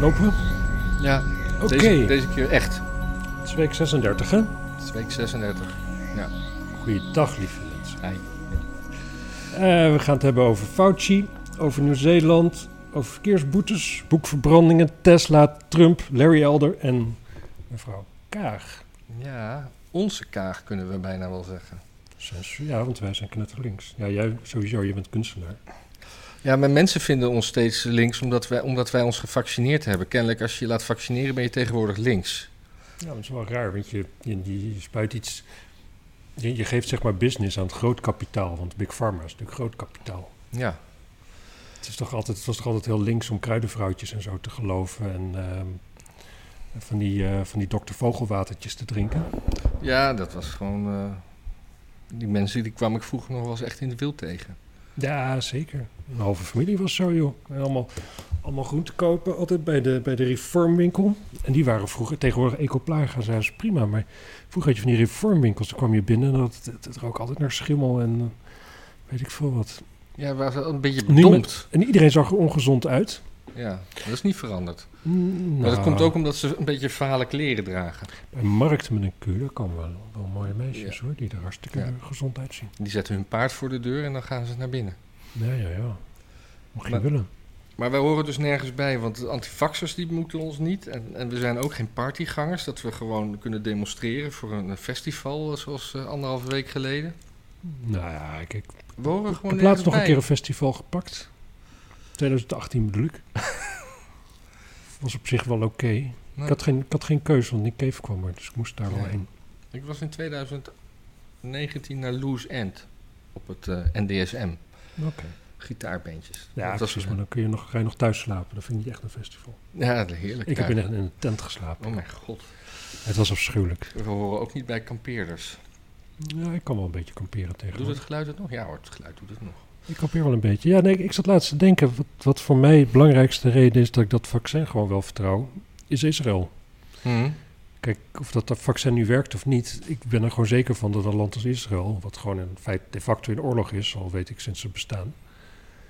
Lopen we? Ja, Oké. deze, deze keer echt. Het is week 36, hè? Het is week 36. Goeiedag, lieve mensen. Hey. Eh, we gaan het hebben over Fauci, over Nieuw-Zeeland, over verkeersboetes, boekverbrandingen, Tesla, Trump, Larry Elder en mevrouw Kaag. Ja, onze kaag kunnen we bijna wel zeggen. Ja, want wij zijn knetterlinks. Ja, jij sowieso, je bent kunstenaar. Ja, maar mensen vinden ons steeds links omdat wij, omdat wij ons gevaccineerd hebben. Kennelijk, als je je laat vaccineren, ben je tegenwoordig links. Ja, dat is wel raar, want je, je, je spuit iets... Je, je geeft zeg maar business aan het groot kapitaal, want Big Pharma is natuurlijk groot kapitaal. Ja, Het, is toch altijd, het was toch altijd heel links om kruidenvrouwtjes en zo te geloven en ehm, van, die, eh, van die dokter Vogelwatertjes te drinken. ja dat was gewoon... eh, die mensen die kwam ik vroeger nog wel eens echt in de wild tegen. Ja, zeker. Een halve familie was zo, joh. En allemaal, allemaal groente kopen, altijd bij de, bij de reformwinkel. En die waren vroeger, tegenwoordig Ecoplaga, zei ze prima. Maar vroeger had je van die reformwinkels, dan kwam je binnen en dat, het, het rook altijd naar schimmel en eh, weet ik veel wat. Ja, waren een beetje bedompt. En iedereen zag er ongezond uit. Ja, dat is niet veranderd. Mm, Maar dat nou, komt ook omdat ze een beetje verhalen kleren dragen. Bij markten met een kuur, daar komen wel, wel mooie meisjes Ja. hoor, die er hartstikke Ja. gezond uitzien. Die zetten hun paard voor de deur en dan gaan ze naar binnen. Ja, ja, ja. Mocht je Maar- willen. Maar wij horen dus nergens bij, want de antifaxers die moeten ons niet. En, en we zijn ook geen partygangers, dat we gewoon kunnen demonstreren voor een festival eh, zoals eh, anderhalve week geleden. Nou ja, ik, ik, We horen ik gewoon heb laatst nog een keer een festival gepakt. 2018 bedoel ik. Was op zich wel oké. Nee, Ik, had geen, ik had geen keuze, want Nick Cave kwam er, dus ik moest daar wel heen. Ik was in 2019 naar Loose End op het eh, NDSM. Oké. Gitaarbandjes. Ja, dat precies, een- maar dan kun je nog, ga je nog thuis slapen. Dat vind ik niet echt een festival. Ja, heerlijk. Ik heb in een, in een tent geslapen. Oh mijn god. Het was afschuwelijk. We horen ook niet bij kampeerders. Ja, ik kan wel een beetje kamperen Doet tegenwoordig. het geluid het nog? Ja hoor, het geluid doet het nog. Ik kampeer wel een beetje. Ja, nee, ik zat laatst te denken, wat, wat voor mij het belangrijkste reden is dat ik dat vaccin gewoon wel vertrouw, is Israël. Hm. Kijk, of dat, dat vaccin nu werkt of niet, ik ben er gewoon zeker van dat een land als Israël, wat gewoon in feite de facto in oorlog is, al weet ik sinds het bestaan,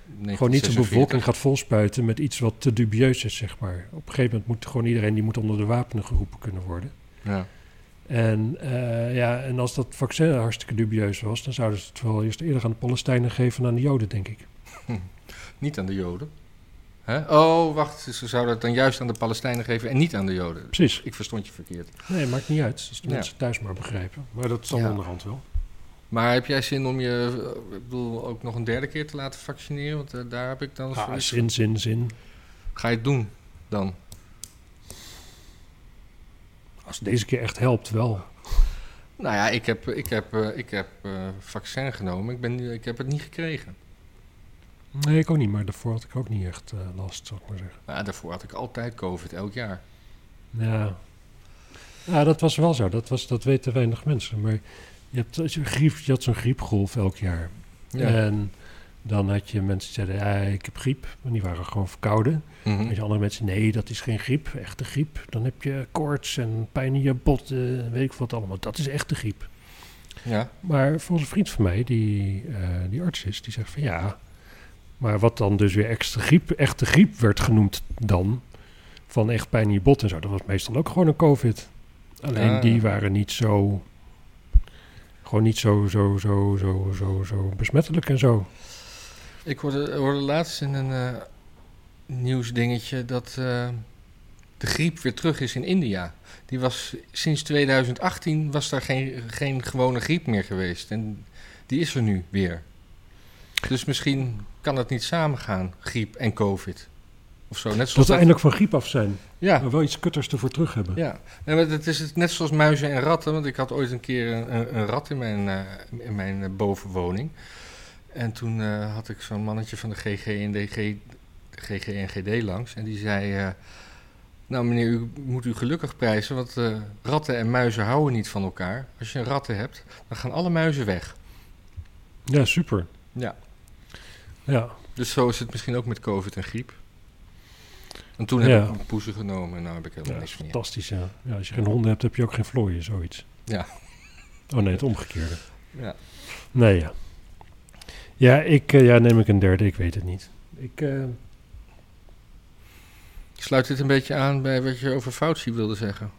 gewoon niet zijn 1946. bevolking gaat volspuiten met iets wat te dubieus is, zeg maar. Op een gegeven moment moet gewoon iedereen die moet onder de wapenen geroepen kunnen worden. Ja. En, eh, ja, en als dat vaccin hartstikke dubieus was, dan zouden ze het wel eerst eerder aan de Palestijnen geven dan aan de Joden, denk ik. Niet aan de Joden. Hè? Oh, wacht. Ze zouden het dan juist aan de Palestijnen geven en niet aan de Joden. Precies. Ik verstond je verkeerd. Nee, maakt niet uit. Als de Ja. mensen thuis maar begrijpen. Maar dat zal Ja. onderhand wel. Maar heb jij zin om je, ik bedoel, ook nog een derde keer te laten vaccineren? Want eh, daar heb ik dan Ah, zoiets zin, zin, zin. Ga je het doen dan? Als het deze keer echt helpt, wel. Nou ja, ik heb, ik heb, eh, ik heb eh, vaccin genomen. Ik, ben, ik heb het niet gekregen. Nee, ik ook niet. Maar daarvoor had ik ook niet echt eh, last, zal ik maar zeggen. Nou, daarvoor had ik altijd COVID, elk jaar. Ja. ja, dat was wel zo. Dat, was, dat weten weinig mensen. Maar je, hebt, als je, griep, je had zo'n griepgolf elk jaar. Ja. En dan had je mensen die zeiden, ja, ik heb griep. En die waren gewoon verkouden. Mhm. En je andere mensen, nee, dat is geen griep, echte griep. Dan heb je koorts en pijn in je botten, weet ik wat allemaal. Dat is echte griep. ja. Maar volgens een vriend van mij, die, eh, die arts is, die zegt van ja. Maar wat dan dus weer extra griep, echte griep werd genoemd dan, van echt pijn in je bot en zo, dat was meestal ook gewoon een COVID. Alleen Ah. die waren niet zo, gewoon niet zo, zo, zo, zo, zo, zo besmettelijk en zo. Ik hoorde, hoorde laatst in een eh, nieuwsdingetje dat eh, de griep weer terug is in India. Die was sinds 2018 was daar geen, geen gewone griep meer geweest. En die is er nu weer. Dus misschien kan het niet samengaan, griep en covid. Of zo. Net Dat zoals we eindelijk van griep af zijn, Ja, maar wel iets kutters ervoor terug hebben. ja. Nee, maar het is het net zoals muizen en ratten. Want ik had ooit een keer een, een, rat in mijn, eh, in mijn eh, bovenwoning. En toen eh, had ik zo'n mannetje van de GG en DG, GG en GD langs. En die zei... nou meneer, u moet u gelukkig prijzen, want ratten en muizen houden niet van elkaar. Als je een ratten hebt, dan gaan alle muizen weg. Ja, super. Ja. Ja, Dus zo is het misschien ook met covid en griep. En toen heb Ja. ik een poezen genomen en nu heb ik helemaal ja niks meer. fantastisch, ja. ja. Als je geen honden hebt, heb je ook geen vlooien, zoiets. Ja. Oh nee, het omgekeerde. Ja. Nee, ja. Ja, ik, eh, ja, neem ik een derde, ik weet het niet. Ik, eh, Sluit dit een beetje aan bij wat je over Fauci wilde zeggen?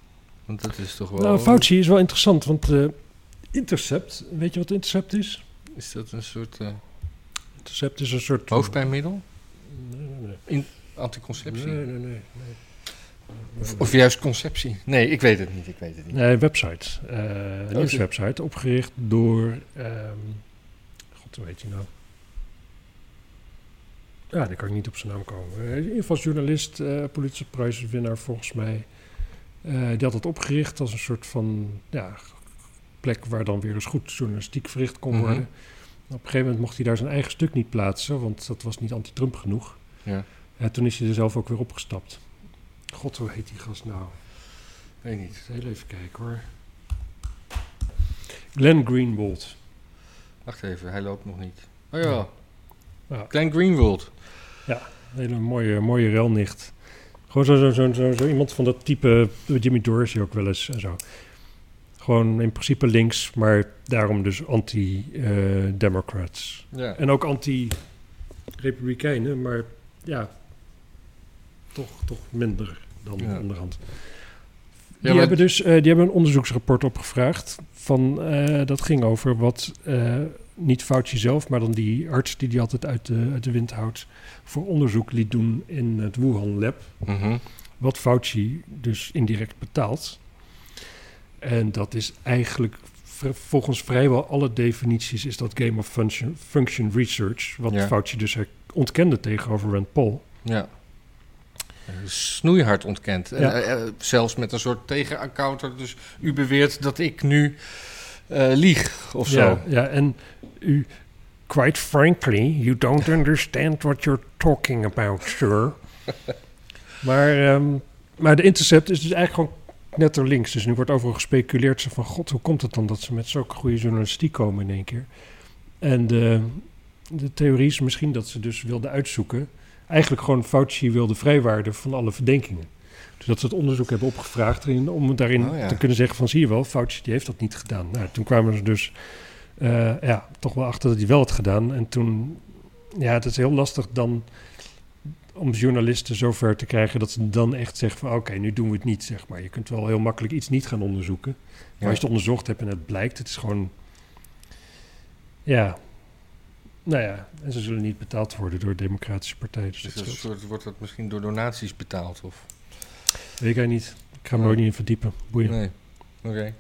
Want dat is toch wel... Nou, Fauci is wel interessant, want eh, Intercept, weet je wat Intercept is? Is dat een soort Intercept is een soort... hoofdpijnmiddel? Nee, nee, Anticonceptie? nee. nee, nee, nee. Of, of juist conceptie? Nee, ik weet het niet. Ik weet het niet. Nee, een website. eh een is nieuwswebsite, opgericht door... ehm, God, hoe heet je nou? Ja, daar kan ik niet op zijn naam komen. Eh, in ieder geval journalist, eh Pulitzerprijswinnaar volgens mij. Eh, die had het opgericht als een soort van ja, plek waar dan weer eens goed journalistiek verricht kon Mhm. worden. Op een gegeven moment mocht hij daar zijn eigen stuk niet plaatsen, want dat was niet anti-Trump genoeg. Ja, En toen is hij er zelf ook weer opgestapt. God, hoe heet die gast nou? weet niet. Heel even kijken hoor. Glenn Greenwald. Wacht even, hij loopt nog niet. Oh ja, Ja, Glenn Greenwald. een hele mooie, mooie relnicht. Gewoon zo, zo, zo, zo, zo iemand van dat type, Jimmy Dorsey ook wel eens en zo. Gewoon in principe links, maar daarom dus anti-democrats. Ja. en ook anti-republikeinen, maar ja, toch, toch minder dan Ja. onderhand. Die, Ja, hebben dus eh, die hebben een onderzoeksrapport opgevraagd. Van, eh, dat ging over wat eh, niet Fauci zelf, maar dan die arts die die altijd uit de, uit de wind houdt, voor onderzoek liet doen in het Wuhan Lab. Mhm. Wat Fauci dus indirect betaalt. En dat is eigenlijk volgens vrijwel alle definities is dat game of function, function research. Wat Ja. Fauci dus ontkende tegenover Rand Paul. Ja. Snoeihard ontkend. En, Ja. eh, eh, zelfs met een soort tegenaccounter. Dus u beweert dat ik nu eh, lieg of zo. Ja, ja, en u, quite frankly, you don't understand what you're talking about, sir. maar, ehm, maar de Intercept is dus eigenlijk gewoon net er links. Dus nu wordt overal gespeculeerd zo van... God, hoe komt het dan dat ze met zulke goede journalistiek komen in één keer? En de, de theorie is misschien dat ze dus wilden uitzoeken... Eigenlijk gewoon Fauci wilde vrijwaarden van alle verdenkingen. Dus dat ze het onderzoek hebben opgevraagd erin, om daarin Oh ja. te kunnen zeggen van... zie je wel, Fauci die heeft dat niet gedaan. Nou, toen kwamen ze dus eh, ja, toch wel achter dat hij wel had gedaan. En toen, ja, het is heel lastig dan om journalisten zover te krijgen dat ze dan echt zeggen van oké, nu doen we het niet, zeg maar. Je kunt wel heel makkelijk iets niet gaan onderzoeken. Maar Ja. als je het onderzocht hebt en het blijkt, het is gewoon, ja, nou ja, en ze zullen niet betaald worden door de democratische partij. Dus Dus dat soort, wordt dat misschien door donaties betaald? Of? Weet ik niet. Ik ga me er ook niet in verdiepen. Boeien. Nee. Oké.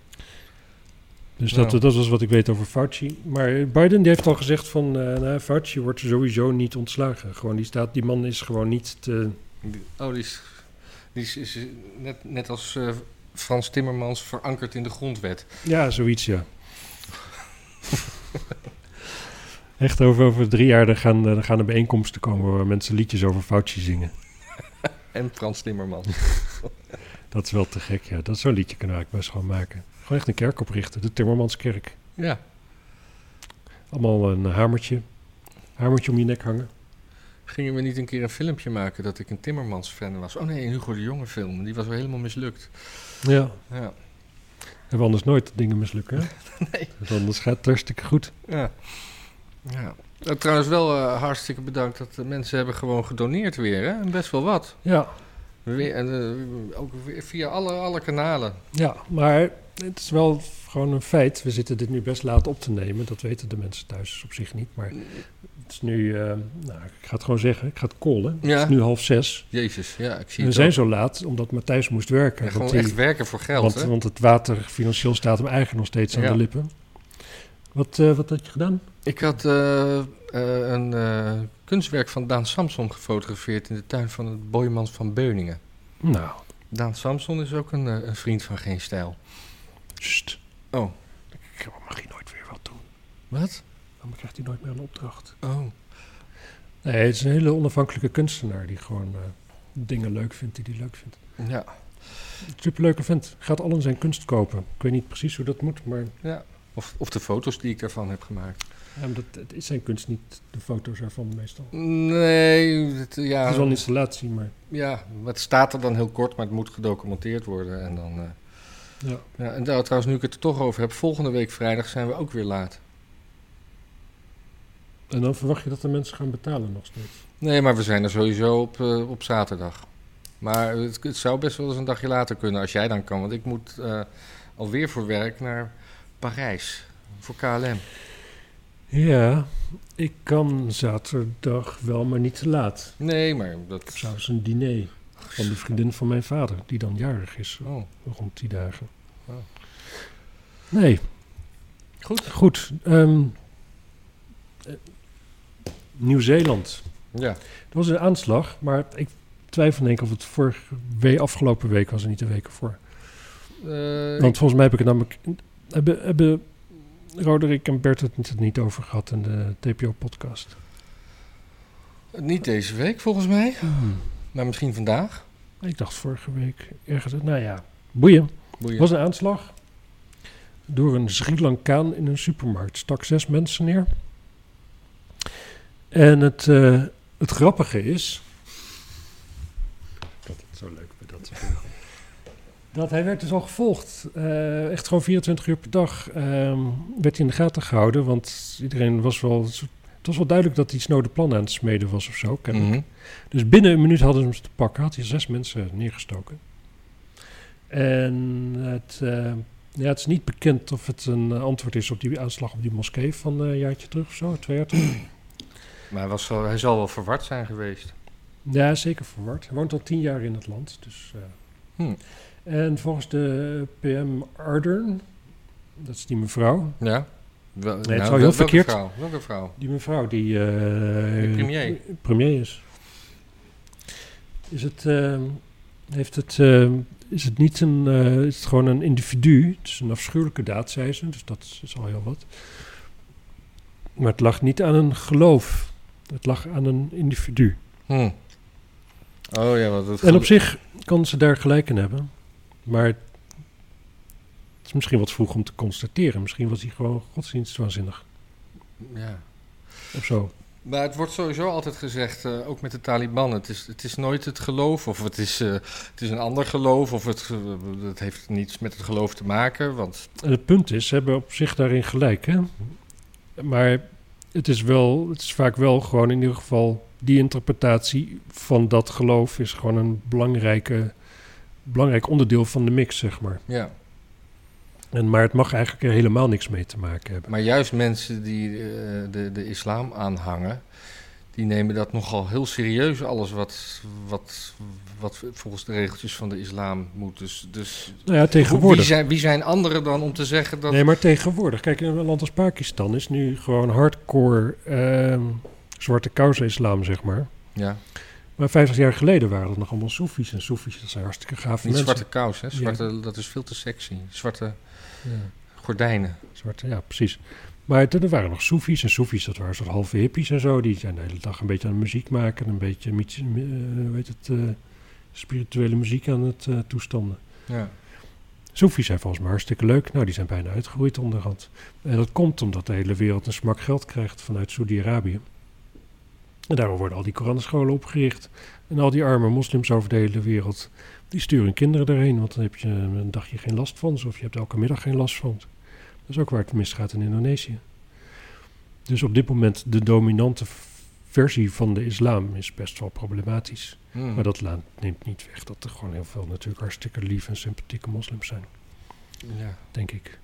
Dus Nou. dat, dat was wat ik weet over Fauci. Maar Biden die heeft al gezegd van, eh nou, Fauci wordt sowieso niet ontslagen. Gewoon, die, staat, die man is gewoon niet te... Oh, die is, die is, is net, net als eh, Frans Timmermans verankerd in de grondwet. Ja, zoiets, ja. Echt over, over drie jaar dan gaan, dan gaan er bijeenkomsten komen waar mensen liedjes over Fauci zingen. En Frans Timmermans. Dat is wel te gek, ja. Dat zo'n liedje kunnen we eigenlijk best gewoon maken. Gewoon echt een kerk oprichten, de Timmermanskerk. ja. Allemaal een hamertje. Hamertje om je nek hangen. Gingen we niet een keer een filmpje maken dat ik een Timmermans-fan was? Oh nee, een Hugo de Jonge film. Die was wel helemaal mislukt. Ja, Ja. hebben we anders nooit dingen mislukken, hè? Nee. Want anders gaat het hartstikke goed. Ja. ja. Eh, trouwens wel eh, hartstikke bedankt dat de mensen hebben gewoon gedoneerd weer. Hè? En best wel wat. Ja, Weer, en, eh, ook weer via alle, alle kanalen. ja, maar het is wel gewoon een feit. We zitten dit nu best laat op te nemen. Dat weten de mensen thuis op zich niet. Maar het is nu, eh, nou, ik ga het gewoon zeggen. Ik ga het callen. Ja. Het is nu half zes. Jezus, ja, ik zie we zijn ook. zo laat omdat Matthijs moest werken. Ja, gewoon die- echt werken voor geld, want, hè? want het water financieel staat hem eigenlijk nog steeds aan Ja. de lippen. Wat, eh, wat had je gedaan? Ik had eh, een kunstwerk van Daan Samson gefotografeerd in de tuin van het Boymans van Beuningen. Nou, Daan Samson is ook een, een vriend van Geen Stijl. Sst. Oh. Ik mag hij nooit weer wat doen. Wat? Dan krijgt hij nooit meer een opdracht. Oh. Nee, het is een hele onafhankelijke kunstenaar die gewoon eh, dingen leuk vindt die hij leuk vindt. Ja. Superleuke vent. Gaat al in zijn kunst kopen. Ik weet niet precies hoe dat moet, maar, ja. Of, of de foto's die ik daarvan heb gemaakt. ja, maar dat, het is zijn kunst niet de foto's ervan meestal. Nee, het, ja, Het is wel een installatie, maar ja, het staat er dan heel kort, maar het moet gedocumenteerd worden. En, dan, eh, ja. ja, en nou, trouwens, nu ik het er toch over heb, volgende week vrijdag zijn we ook weer laat. En dan verwacht je dat de mensen gaan betalen nog steeds. Nee, maar we zijn er sowieso op, eh, op zaterdag. Maar het, het zou best wel eens een dagje later kunnen als jij dan kan. Want ik moet eh, alweer voor werk naar Parijs. Voor KLM. Ja, ik kan zaterdag wel, maar niet te laat. Nee, maar dat... s'avonds een diner van de vriendin van mijn vader, die dan jarig is Oh, rond die dagen. Oh. Nee, goed. goed. ehm, eh, Nieuw-Zeeland. Ja. Er was een aanslag, maar ik twijfel denk ik of het vorige afgelopen week was en niet de week ervoor. Eh, Want volgens mij heb ik het namelijk... Hebben, hebben Roderick en Bert het niet, niet over gehad in de TPO-podcast? niet deze week volgens mij, maar misschien vandaag. Ik dacht vorige week ergens... Nou ja, boeien. Boeien. Was een aanslag door een Sri Lankaan in een supermarkt. Stak zes mensen neer. En het, eh, het grappige is... Dat het zo leuk bij dat soort. Dat hij werd dus al gevolgd. Eh, echt gewoon 24 uur per dag ehm, werd hij in de gaten gehouden. Want iedereen was wel... Het was wel duidelijk dat hij snode plannen aan het smeden was of zo. Mhm. Dus binnen een minuut hadden ze hem te pakken. Had hij zes mensen neergestoken. En het, eh, ja, het is niet bekend of het een eh, antwoord is op die aanslag op die moskee van eh, een jaartje terug of zo, twee jaar terug. Maar hij, was wel, hij zal wel verward zijn geweest. ja, zeker verward. Hij woont al tien jaar in het land. Dus. Hm. En volgens de PM Ardern, dat is die mevrouw. Ja? Wel, het zou heel wel- welke verkeerd- Vrouw? Welke vrouw? Die mevrouw die... eh, premier. premier is. Is het, eh, heeft het, eh, is het niet een, eh, is het gewoon een individu? Het is een afschuwelijke daad, zei ze, dus dat is al heel wat. Maar het lag niet aan een geloof. Het lag aan een individu. Hm. Oh ja, wat het En op zich kan ze daar gelijk in hebben. Maar het is misschien wat vroeg om te constateren. Misschien was hij gewoon godsdienstwaanzinnig Ja. of zo. Maar het wordt sowieso altijd gezegd, eh, ook met de Taliban, het is, het is nooit het geloof, of het is, eh, het is een ander geloof, of het, eh, het heeft niets met het geloof te maken. Want En het punt is, ze hebben op zich daarin gelijk, hè? Maar het is wel, het is vaak wel gewoon in ieder geval die interpretatie van dat geloof is gewoon een belangrijke, belangrijk onderdeel van de mix, zeg maar. ja, En, maar het mag eigenlijk er helemaal niks mee te maken hebben. maar juist mensen die eh, de, de islam aanhangen, die nemen dat nogal heel serieus, alles wat, wat, wat volgens de regeltjes van de islam moet. Dus, dus Nou ja, wie, tegenwoordig. zijn, wie zijn anderen dan om te zeggen dat... Nee, maar tegenwoordig. Kijk, in een land als Pakistan is nu gewoon hardcore ehm, zwarte kousen-islam, zeg maar. Ja, Maar 50 jaar geleden waren dat nog allemaal soefies. En soefies, dat zijn hartstikke gave niet zwarte kous, hè? Zwarte, dat is veel te sexy. Zwarte. Gordijnen. Ja, precies. Maar toen er waren nog soefies. En soefies, dat waren soort halve hippies en zo. Die zijn de hele dag een beetje aan muziek maken. Een beetje, miets- eh, weet het, eh, spirituele muziek aan het eh, toestanden. Ja. Soefies zijn volgens mij hartstikke leuk. Nou, die zijn bijna uitgeroeid onderhand. En dat komt omdat de hele wereld een smak geld krijgt vanuit Saudi-Arabië. En daarom worden al die Koranscholen opgericht. En al die arme moslims over de hele wereld, die sturen hun kinderen daarheen. Want dan heb je een dagje geen last van ze. Of je hebt elke middag geen last van ze. Dat is ook waar het misgaat in Indonesië. Dus op dit moment de dominante versie van de islam is best wel problematisch. Hmm. Maar dat neemt niet weg dat er gewoon heel veel natuurlijk hartstikke lief en sympathieke moslims zijn, Ja, denk ik.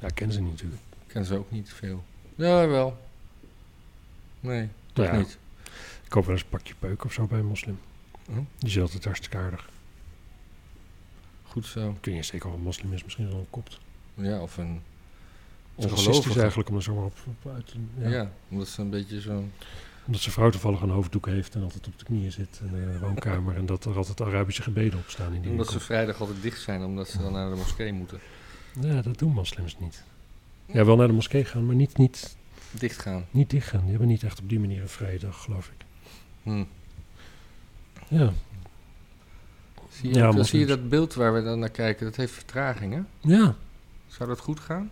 Ja, ik ken ze niet natuurlijk. kennen ze ook niet veel. Ja, wel. Nee, toch Nou ja, niet. Ik koop wel eens een pakje peuk of zo bij een moslim. Hm? Die is altijd hartstikke aardig. Goed zo. Weet niet zeker of een moslim is, misschien wel een kopt. Ja, of een ongelovige. eigenlijk om er zo maar op, op uit te... Ja. Ja. omdat ze een beetje zo... Omdat zijn vrouw toevallig een hoofddoek heeft en altijd op de knieën zit in de woonkamer. en dat er altijd Arabische gebeden op staan in die Omdat ze vrijdag altijd dicht zijn, omdat ze dan naar de moskee moeten. Ja, dat doen moslims niet. Ja, wel naar de moskee gaan, maar niet, niet, Dicht gaan. niet dicht gaan. Die hebben niet echt op die manier een vrije dag, geloof ik. Hm. Ja, Zie, je, Ja, dan zie je dat beeld waar we dan naar kijken, dat heeft vertraging, hè? ja. Zou dat goed gaan?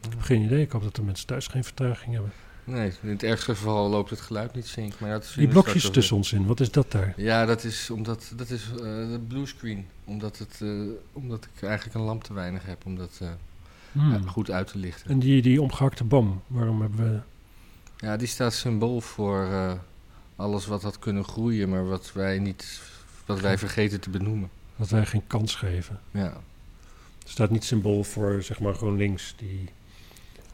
Ik heb geen idee. Ik hoop dat de mensen thuis geen vertraging hebben. Nee, in het ergste geval loopt het geluid niet zink. Maar dat zien Die blokjes tussen ons in, wat is dat daar? Ja, dat is omdat dat is eh, de bluescreen. Omdat, het, eh, omdat ik eigenlijk een lamp te weinig heb om dat eh, Hmm. ja, goed uit te lichten. En die, die omgehakte bam, waarom hebben we... Ja, die staat symbool voor alles wat had kunnen groeien, maar wat wij niet, wat wij vergeten te benoemen. Dat wij geen kans geven. Ja, Er staat niet symbool voor, zeg maar, GroenLinks die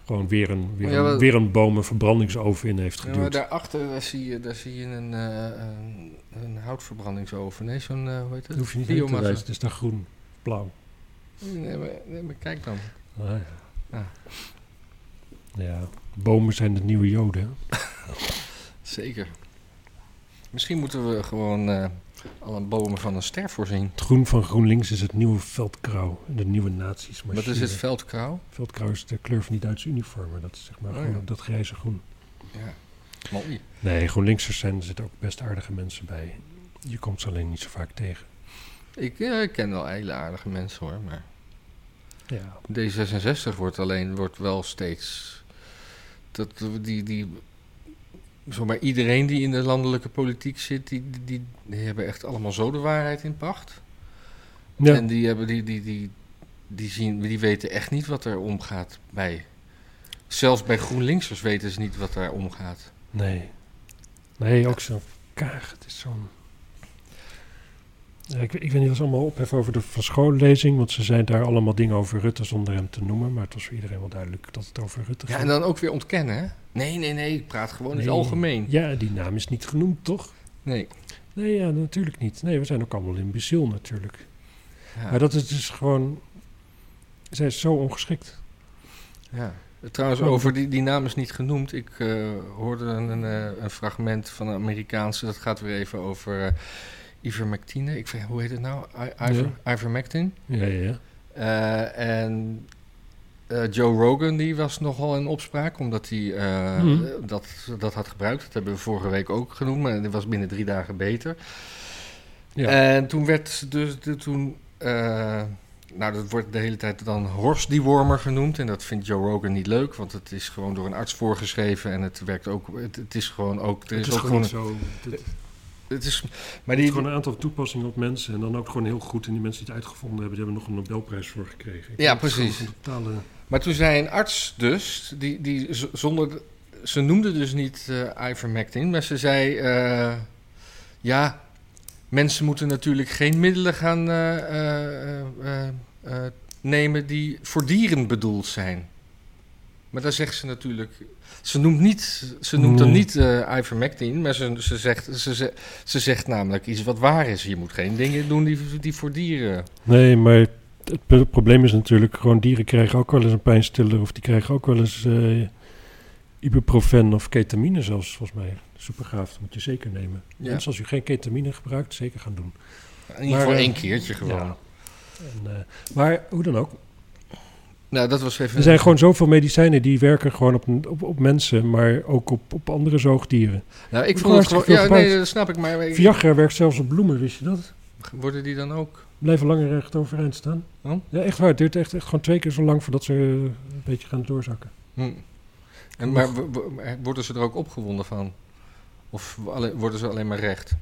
gewoon weer een, weer Ja, een, wat- weer een boom een verbrandingsoven in heeft ja maar geduwd. daarachter daar zie je, daar zie je een, eh, een, een houtverbrandingsoven. Nee, zo'n, eh hoe heet Dat het? hoef je niet heen te Biomassa. wijzen. Het is daar groen, blauw. Nee maar, nee, maar kijk dan. Ah, ja. Ja. ja, bomen zijn de nieuwe joden. Zeker. Misschien moeten we gewoon eh alle bomen van een ster voorzien. Het groen van GroenLinks is het nieuwe veldkrauw. De nieuwe nazi's. Wat is het veldkrauw? Veldkrauw is de kleur van die Duitse uniformen. Dat is zeg maar Oh, gewoon ja. dat grijze groen. Ja, mooi. Nee, GroenLinksers zijn, er zitten ook best aardige mensen bij. Je komt ze alleen niet zo vaak tegen. Ik, ik ken wel hele aardige mensen hoor, maar Ja, D66 wordt alleen wordt wel steeds. Dat, die, die, zomaar iedereen die in de landelijke politiek zit, die, die, die, hebben echt allemaal zo de waarheid in pacht. ja. En die, hebben, die, die, die, die, zien, die weten echt niet wat er omgaat bij. Zelfs bij GroenLinksers weten ze niet wat daar omgaat. nee. Nee, ook zo'n kaag. Het is zo'n... Ja, ik, ik weet niet, was allemaal ophef over de schoollezing, want ze zijn daar allemaal dingen over Rutte zonder hem te noemen. Maar het was voor iedereen wel duidelijk dat het over Rutte Ja, ging. en dan ook weer ontkennen, hè? Nee, nee, nee, ik praat gewoon in het algemeen. Ja, die naam is niet genoemd, toch? Nee. Nee, ja, natuurlijk niet. Nee, we zijn ook allemaal imbeciel natuurlijk. Ja. Maar dat is dus gewoon... Zij is zo ongeschikt. Ja. Trouwens, over die, die naam is niet genoemd. Ik eh, hoorde een, eh, een fragment van een Amerikaanse. Dat gaat weer even over eh ivermectine. Ik, weet- hoe heet het nou? I- Iver, ivermectin. Ja, ja, ja. Eh, en eh, Joe Rogan die was nogal in opspraak. Omdat hij eh, Mhm. dat, dat had gebruikt. Dat hebben we vorige week ook genoemd. Maar die was binnen drie dagen beter. Ja. En toen werd dus de, toen. nou, dat wordt de hele tijd dan Horst dewormer genoemd. En dat vindt Joe Rogan niet leuk, want het is gewoon door een arts voorgeschreven. En het werkt ook. Het, het is gewoon ook. Er Het is, is ook gewoon zo... Het is, maar het die, is gewoon een aantal toepassingen op mensen. En dan ook gewoon heel goed. En die mensen die het uitgevonden hebben, die hebben nog een Nobelprijs voor gekregen. Ik Ja, precies. totale... maar toen zei een arts dus, die, die zonder. de- Ze noemde dus niet eh ivermectin, maar ze zei. eh, ja, mensen moeten natuurlijk geen middelen gaan eh, nemen die voor dieren bedoeld zijn. Maar daar zegt ze natuurlijk. Ze noemt, niet, ze noemt Nee. niet eh ivermectin, maar ze, ze, zegt, ze, ze, ze zegt namelijk iets wat waar is. Je moet geen dingen doen die, die voor dieren. Nee, maar het pro- probleem is natuurlijk gewoon dieren krijgen ook wel eens een pijnstiller of die krijgen ook wel eens eh, ibuprofen of ketamine zelfs, volgens mij. Supergaaf, dat moet je zeker nemen. Ja. Mensen, als u geen ketamine gebruikt, zeker gaan doen. In ieder geval Maar, eh, één keertje gewoon. Ja. En, maar hoe dan ook, Nou, dat was even. er zijn gewoon zoveel medicijnen die werken gewoon op, op, op mensen, maar ook op, op andere zoogdieren. Nou, ik vond het gewoon. Ja, nee, dat snap ik. Maar ik- Viagra werkt zelfs op bloemen, wist je dat? worden die dan ook? Blijven langer recht overeind staan. Oh? Ja, echt waar. Het duurt echt, echt gewoon twee keer zo lang voordat ze eh, een beetje gaan doorzakken. Hm. En, maar worden ze er ook opgewonden van? Of worden ze alleen maar recht?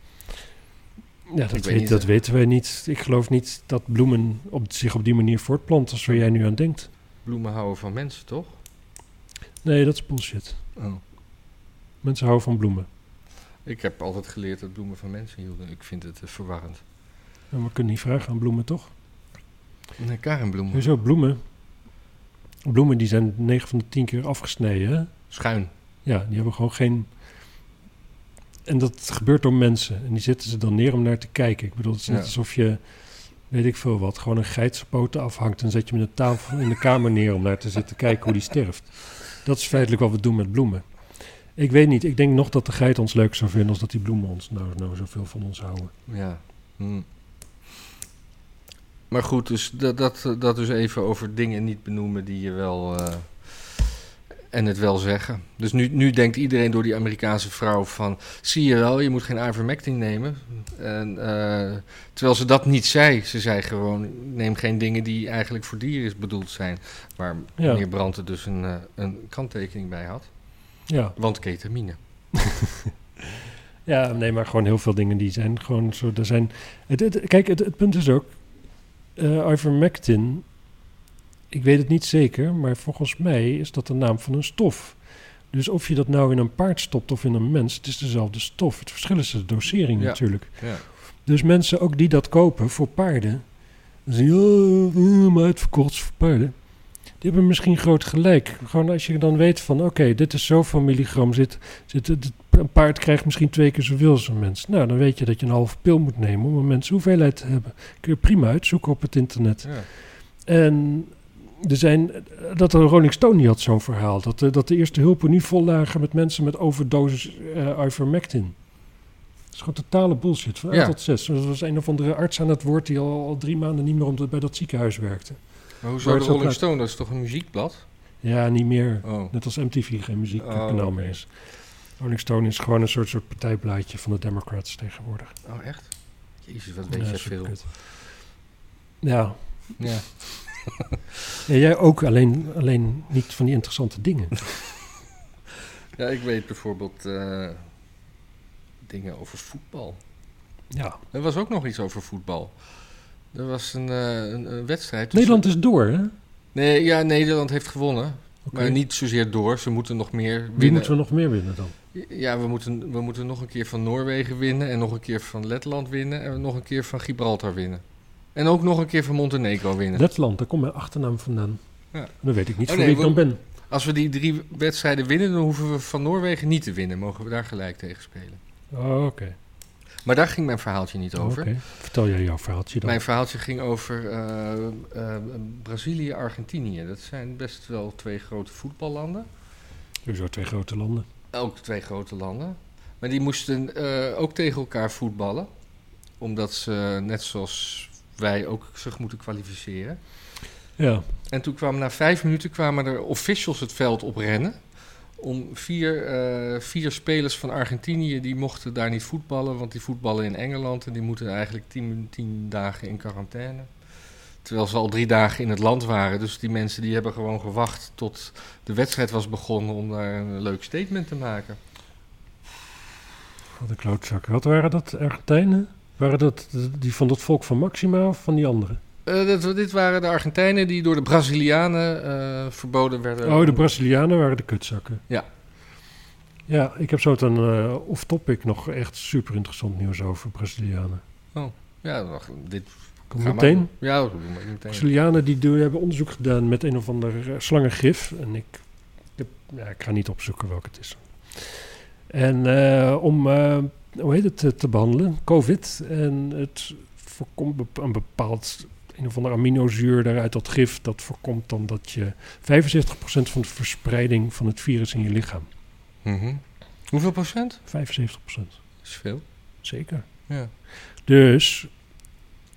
Ja, dat, weet dat weten wij niet. Ik geloof niet dat bloemen op, zich op die manier voortplanten als waar jij nu aan denkt. Bloemen houden van mensen, toch? Nee, dat is bullshit. Oh. Mensen houden van bloemen. Ik heb altijd geleerd dat bloemen van mensen hielden. Ik vind het eh, verwarrend. En we kunnen niet vragen aan bloemen, toch? Nee, karenbloemen. Hoezo bloemen? Bloemen die zijn 9 van de 10 keer afgesneden. Hè? Schuin. Ja, die hebben gewoon geen... En dat gebeurt door mensen. En die zetten ze dan neer om naar te kijken. Ik bedoel, het is net alsof je, weet ik veel wat, gewoon een geit zijn poten afhangt... en zet je hem in de, tafel, in de kamer neer om naar te zitten kijken hoe die sterft. Dat is feitelijk wat we doen met bloemen. Ik weet niet, ik denk nog dat de geit ons leuk zou vinden... als dat die bloemen ons nou, nou zoveel van ons houden. Ja. Hm. Maar goed, dus dat, dat, dat dus even over dingen niet benoemen die je wel. eh, en het wel zeggen. Dus nu, nu denkt iedereen door die Amerikaanse vrouw van... zie je wel, je moet geen ivermectin nemen. En, eh, terwijl ze dat niet zei. Ze zei gewoon, neem geen dingen die eigenlijk voor dieren bedoeld zijn. Waar Ja. meneer Brandt er dus een, eh, een kanttekening bij had. Ja. Want ketamine. Ja, nee, maar gewoon heel veel dingen die zijn gewoon zo. Er zijn, het, het- kijk, het, het punt is ook. eh ivermectin. Ik weet het niet zeker, maar volgens mij is dat de naam van een stof. Dus of je dat nou in een paard stopt of in een mens, het is dezelfde stof. Het verschil is de dosering Ja. natuurlijk. Ja. Dus mensen ook die dat kopen voor paarden, dan oh, eh, maar uitverkocht is voor paarden. Die hebben misschien groot gelijk. Gewoon als je dan weet van, oké, dit is zoveel milligram zit, zit het, een paard krijgt misschien twee keer zoveel als een mens. Nou, dan weet je dat je een halve pil moet nemen om een mens hoeveelheid te hebben. Kun je prima uitzoeken op het internet. Ja. En er zijn, dat de Rolling Stone die had zo'n verhaal. Dat, de- dat de eerste hulpen nu vol lagen met mensen met overdosis eh ivermectin. Dat is gewoon totale bullshit. Van Ja. tot zes. Er was een of andere arts aan het woord die al, al drie maanden niet meer om bij dat ziekenhuis werkte. Maar hoezo de Rolling laat- Stone? Dat is toch een muziekblad? Ja, niet meer. Oh. Net als MTV geen muziekkanaal Oh, meer is. Rolling Stone is gewoon een soort, soort partijblaadje van de Democrats tegenwoordig. Oh, echt? Jezus, wat weet Ja, super veel. kut. Ja. Ja. jij ook, alleen, alleen niet van die interessante dingen. ja, ik weet bijvoorbeeld eh, dingen over voetbal. Ja. Er was ook nog iets over voetbal. Er was een, eh, een, een wedstrijd. Nederland is door, hè? Nee, ja, Nederland heeft gewonnen. Maar niet zozeer door. Ze moeten nog meer winnen. Wie moeten we nog meer winnen dan? Ja, we moeten, we moeten nog een keer van Noorwegen winnen. En nog een keer van Letland winnen. En nog een keer van Gibraltar winnen. En ook nog een keer van Montenegro winnen. Letland, daar komt mijn achternaam vandaan. Ja. Dan weet ik niet Oh, nee, wie ik dan ben. Als we die drie wedstrijden winnen, dan hoeven we van Noorwegen niet te winnen. Mogen we daar gelijk tegen spelen. Oh, Oké. Maar daar ging mijn verhaaltje niet over. Vertel jij jouw verhaaltje dan. Mijn verhaaltje ging over eh, eh, Brazilië, Argentinië. Dat zijn best wel twee grote voetballanden. Sowieso twee grote landen. Ook twee grote landen. Maar die moesten eh, ook tegen elkaar voetballen. Omdat ze, net zoals wij, ook zich moeten kwalificeren. Ja. En toen kwamen na vijf minuten kwamen er officials het veld op rennen. Om vier, eh, vier spelers van Argentinië, die mochten daar niet voetballen. Want die voetballen in Engeland en die moeten eigenlijk tien, tien dagen in quarantaine. Terwijl ze al drie dagen in het land waren. Dus die mensen die hebben gewoon gewacht tot de wedstrijd was begonnen om daar een leuk statement te maken. Wat een klootzakken. Wat waren dat? Argentijnen? Waren dat die van dat volk van Maxima of van die anderen? Eh, dat, dit waren de Argentijnen die door de Brazilianen eh, verboden werden. Oh, de Brazilianen waren de kutzakken. Ja. Ja, ik heb zo een eh, off-topic nog echt super interessant nieuws over Brazilianen. Ja, wacht, dit meteen. maar. Ja, meteen. Brazilianen die doen, hebben onderzoek gedaan met een of ander slangengif. En ik, ik, heb- ja, ik ga niet opzoeken welke het is. En om, hoe heet het, eh, te behandelen, COVID. En het voorkomt een bepaald, een of ander aminozuur daaruit dat gif. Dat voorkomt dan dat je 75% van de verspreiding van het virus in je lichaam. Mhm. Hoeveel procent? 75%, Dat is veel. zeker. Ja. Dus,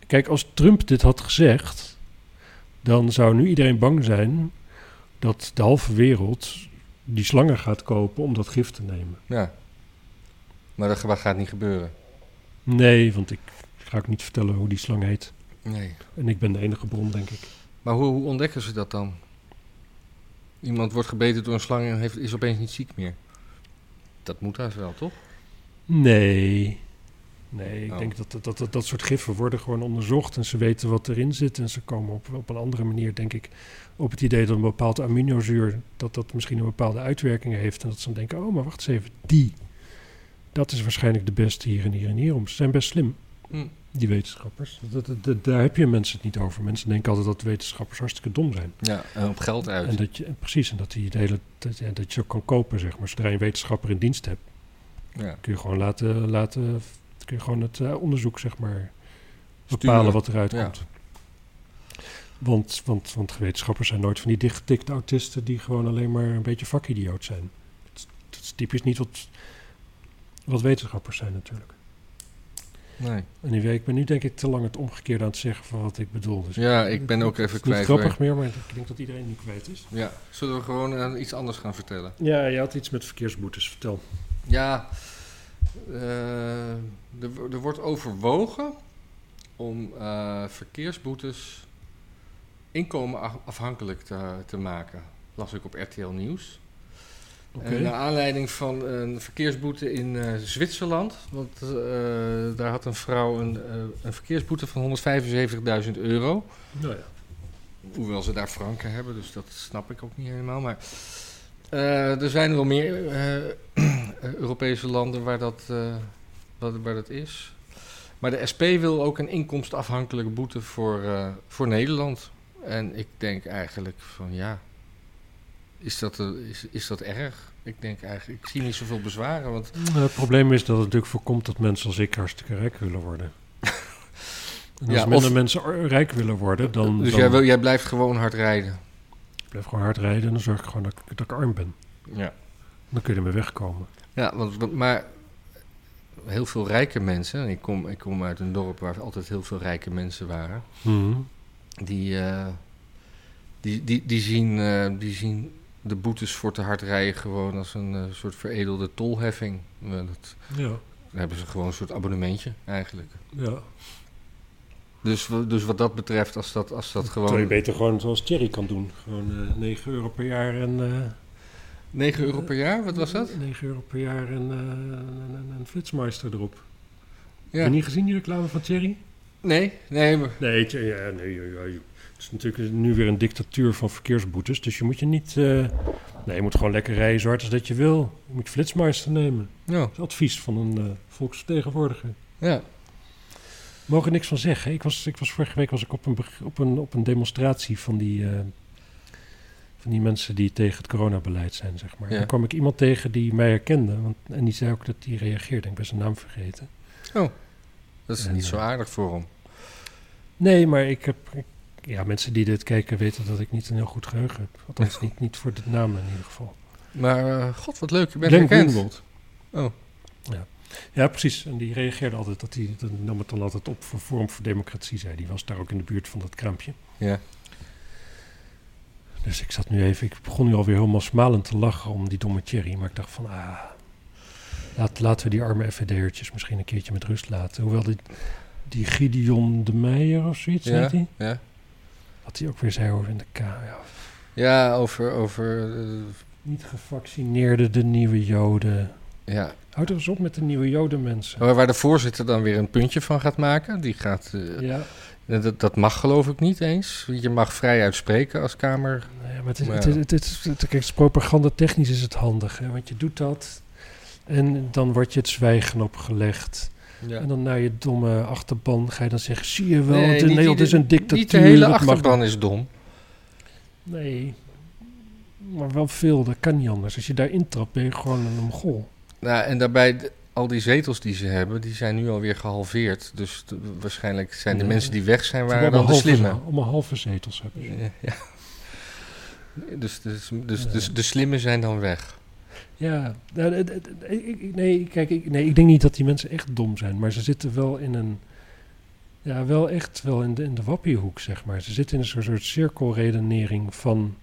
kijk, als Trump dit had gezegd, dan zou nu iedereen bang zijn dat de halve wereld die slangen gaat kopen om dat gif te nemen. ja. Maar dat gaat niet gebeuren. Nee, want ik ga ook niet vertellen hoe die slang heet. Nee. En ik ben de enige bron, denk ik. Maar hoe, hoe ontdekken ze dat dan? Iemand wordt gebeten door een slang en heeft, is opeens niet ziek meer. Dat moet haast wel, toch? Nee. Nee, ik Oh. denk dat dat, dat dat soort giffen worden gewoon onderzocht en ze weten wat erin zit. En ze komen op, op een andere manier, denk ik, op het idee dat een bepaald aminozuur, dat dat misschien een bepaalde uitwerking heeft. En dat ze dan denken, oh, maar wacht eens even, die. Dat is waarschijnlijk de beste hier en hier en hierom. Ze zijn best slim, Hm. die wetenschappers. Dat, dat, dat- daar heb je mensen het niet over. Mensen denken altijd dat wetenschappers hartstikke dom zijn. Ja, en op geld uit. En dat je, precies, en dat, die de hele, dat, ja, dat je ze ook kan kopen, zeg maar. Zodra je een wetenschapper in dienst hebt, ja. kun je gewoon laten, laten kun je gewoon het eh, onderzoek, zeg maar, Sturen. bepalen wat eruit Ja. komt. Want, want, want wetenschappers zijn nooit van die dichtgetikte autisten die gewoon alleen maar een beetje vakidioot zijn. Dat, is- dat is typisch niet wat, wat wetenschappers zijn natuurlijk. Nee. Anyway, ik ben nu denk ik te lang het omgekeerde aan het zeggen van wat ik bedoel. Dus Ja, ik ben ook even is niet kwijt. grappig meer, maar ik denk dat iedereen nu kwijt is. Ja, zullen we gewoon eh, iets anders gaan vertellen? Ja, je had iets met verkeersboetes, vertel. Ja, eh, er, er wordt overwogen om eh, verkeersboetes inkomenafhankelijk te, te maken. Las ik op RTL Nieuws. En naar aanleiding van een verkeersboete in eh, Zwitserland. Want eh, daar had een vrouw een, eh, een verkeersboete van 175.000 euro. Nou ja. Hoewel ze daar franken hebben, dus dat snap ik ook niet helemaal. Maar er zijn wel meer Europese landen waar dat, waar, dat is. Maar de SP wil ook een inkomstafhankelijke boete voor, voor Nederland. En ik denk eigenlijk van ja, is dat, eh, is, is dat erg? Ik denk eigenlijk, ik zie niet zoveel bezwaren. Want Nou, het probleem is dat het natuurlijk voorkomt dat mensen als ik hartstikke rijk willen worden. En als Ja, minder of- mensen rijk willen worden, dan, dus dan jij, wil, jij blijft gewoon hard rijden. ik blijf gewoon hard rijden en dan zorg ik gewoon dat, ik- dat ik arm ben. Ja. Dan kun je ermee wegkomen. Ja, want, maar heel veel rijke mensen, en ik kom, ik kom uit een dorp waar altijd heel veel rijke mensen waren, Mhm. die, eh, die, die, die, zien, eh, die zien de boetes voor te hard rijden gewoon als een eh, soort veredelde tolheffing. Eh, dat, Ja, dan hebben ze gewoon een soort abonnementje eigenlijk. ja. Dus, dus wat dat betreft, als dat, als dat Terwijl je gewoon beter gewoon zoals Thierry kan doen. Gewoon eh 9 euro per jaar en... eh, 9 euro per jaar, wat was dat? 9 euro per jaar en een, flitsmeister erop. Heb Ja. je niet gezien die reclame van Thierry? Nee, nee, maar, Nee, ja, nee ja, ja, je- het is natuurlijk nu weer een dictatuur van verkeersboetes. Dus je moet je niet... eh, nee, je moet gewoon lekker rijden zo hard als dat je wil. Je moet flitsmeister nemen. ja, Dat is advies van een eh, volksvertegenwoordiger. ja. Mogen er niks van zeggen. Ik was, ik was vorige week was ik op een, op een, op een demonstratie van die, eh, van die mensen die tegen het coronabeleid zijn, zeg maar. Ja. Daar kwam ik iemand tegen die mij herkende. Want, en die zei ook dat hij reageerde. Ik ben zijn naam vergeten. Dat is En, niet zo aardig voor hem. Nee, maar ik heb... ik- ja, mensen die dit kijken weten dat ik niet een heel goed geheugen heb. Althans, niet, niet voor de namen in ieder geval. Maar eh, god, wat leuk, je bent Glenn herkend. Greenwald. Oh. Ja. ja, precies. En die reageerde altijd, dat hij dat nam het dan altijd op voor Forum voor Democratie, zei Die was daar ook in de buurt van dat kraampje. Ja. Dus ik zat nu even, ik begon nu alweer helemaal smalend te lachen om die domme Thierry. Maar ik dacht van, ah, laat, laten we die arme FVD'ertjes misschien een keertje met rust laten. Hoewel die, die Gideon de Meijer of zoiets, Ja. heet hij? Ja. Wat hij ook weer zei over in de K. Ja, Ja, over, over eh, niet gevaccineerde, de nieuwe Joden. ja. Houd er eens op met de nieuwe Joden, mensen. Waar de voorzitter dan weer een puntje van gaat maken. Die gaat, eh, Ja, dat, dat mag geloof ik niet eens. Je mag vrij uitspreken als Kamer. ja, maar het is, Maar het is, het is, het- is propagandatechnisch is het handig. Hè? Want je doet dat en dan wordt je het zwijgen opgelegd. Ja. En dan naar je domme achterban ga je dan zeggen... zie je wel, Nee, niet Nederland is een dictatuur. Niet de hele achterban is dom. Nee, maar wel veel. Dat kan niet anders. Als je daar intrapt, ben je gewoon een mogol. Nou, en daarbij, al die zetels die ze hebben, die zijn nu alweer gehalveerd. Dus de- waarschijnlijk zijn de Ja. mensen die weg zijn, waren dan de slimme. Allemaal halve zetels hebben ze. Ja, ja. Dus, dus, dus, dus de slimme zijn dan weg. Ja, nou, nee, kijk, ik, nee, ik denk niet dat die mensen echt dom zijn. Maar ze zitten wel in een... Ja, wel echt wel in de, in de wappiehoek, zeg maar. Ze zitten in een soort, soort cirkelredenering van...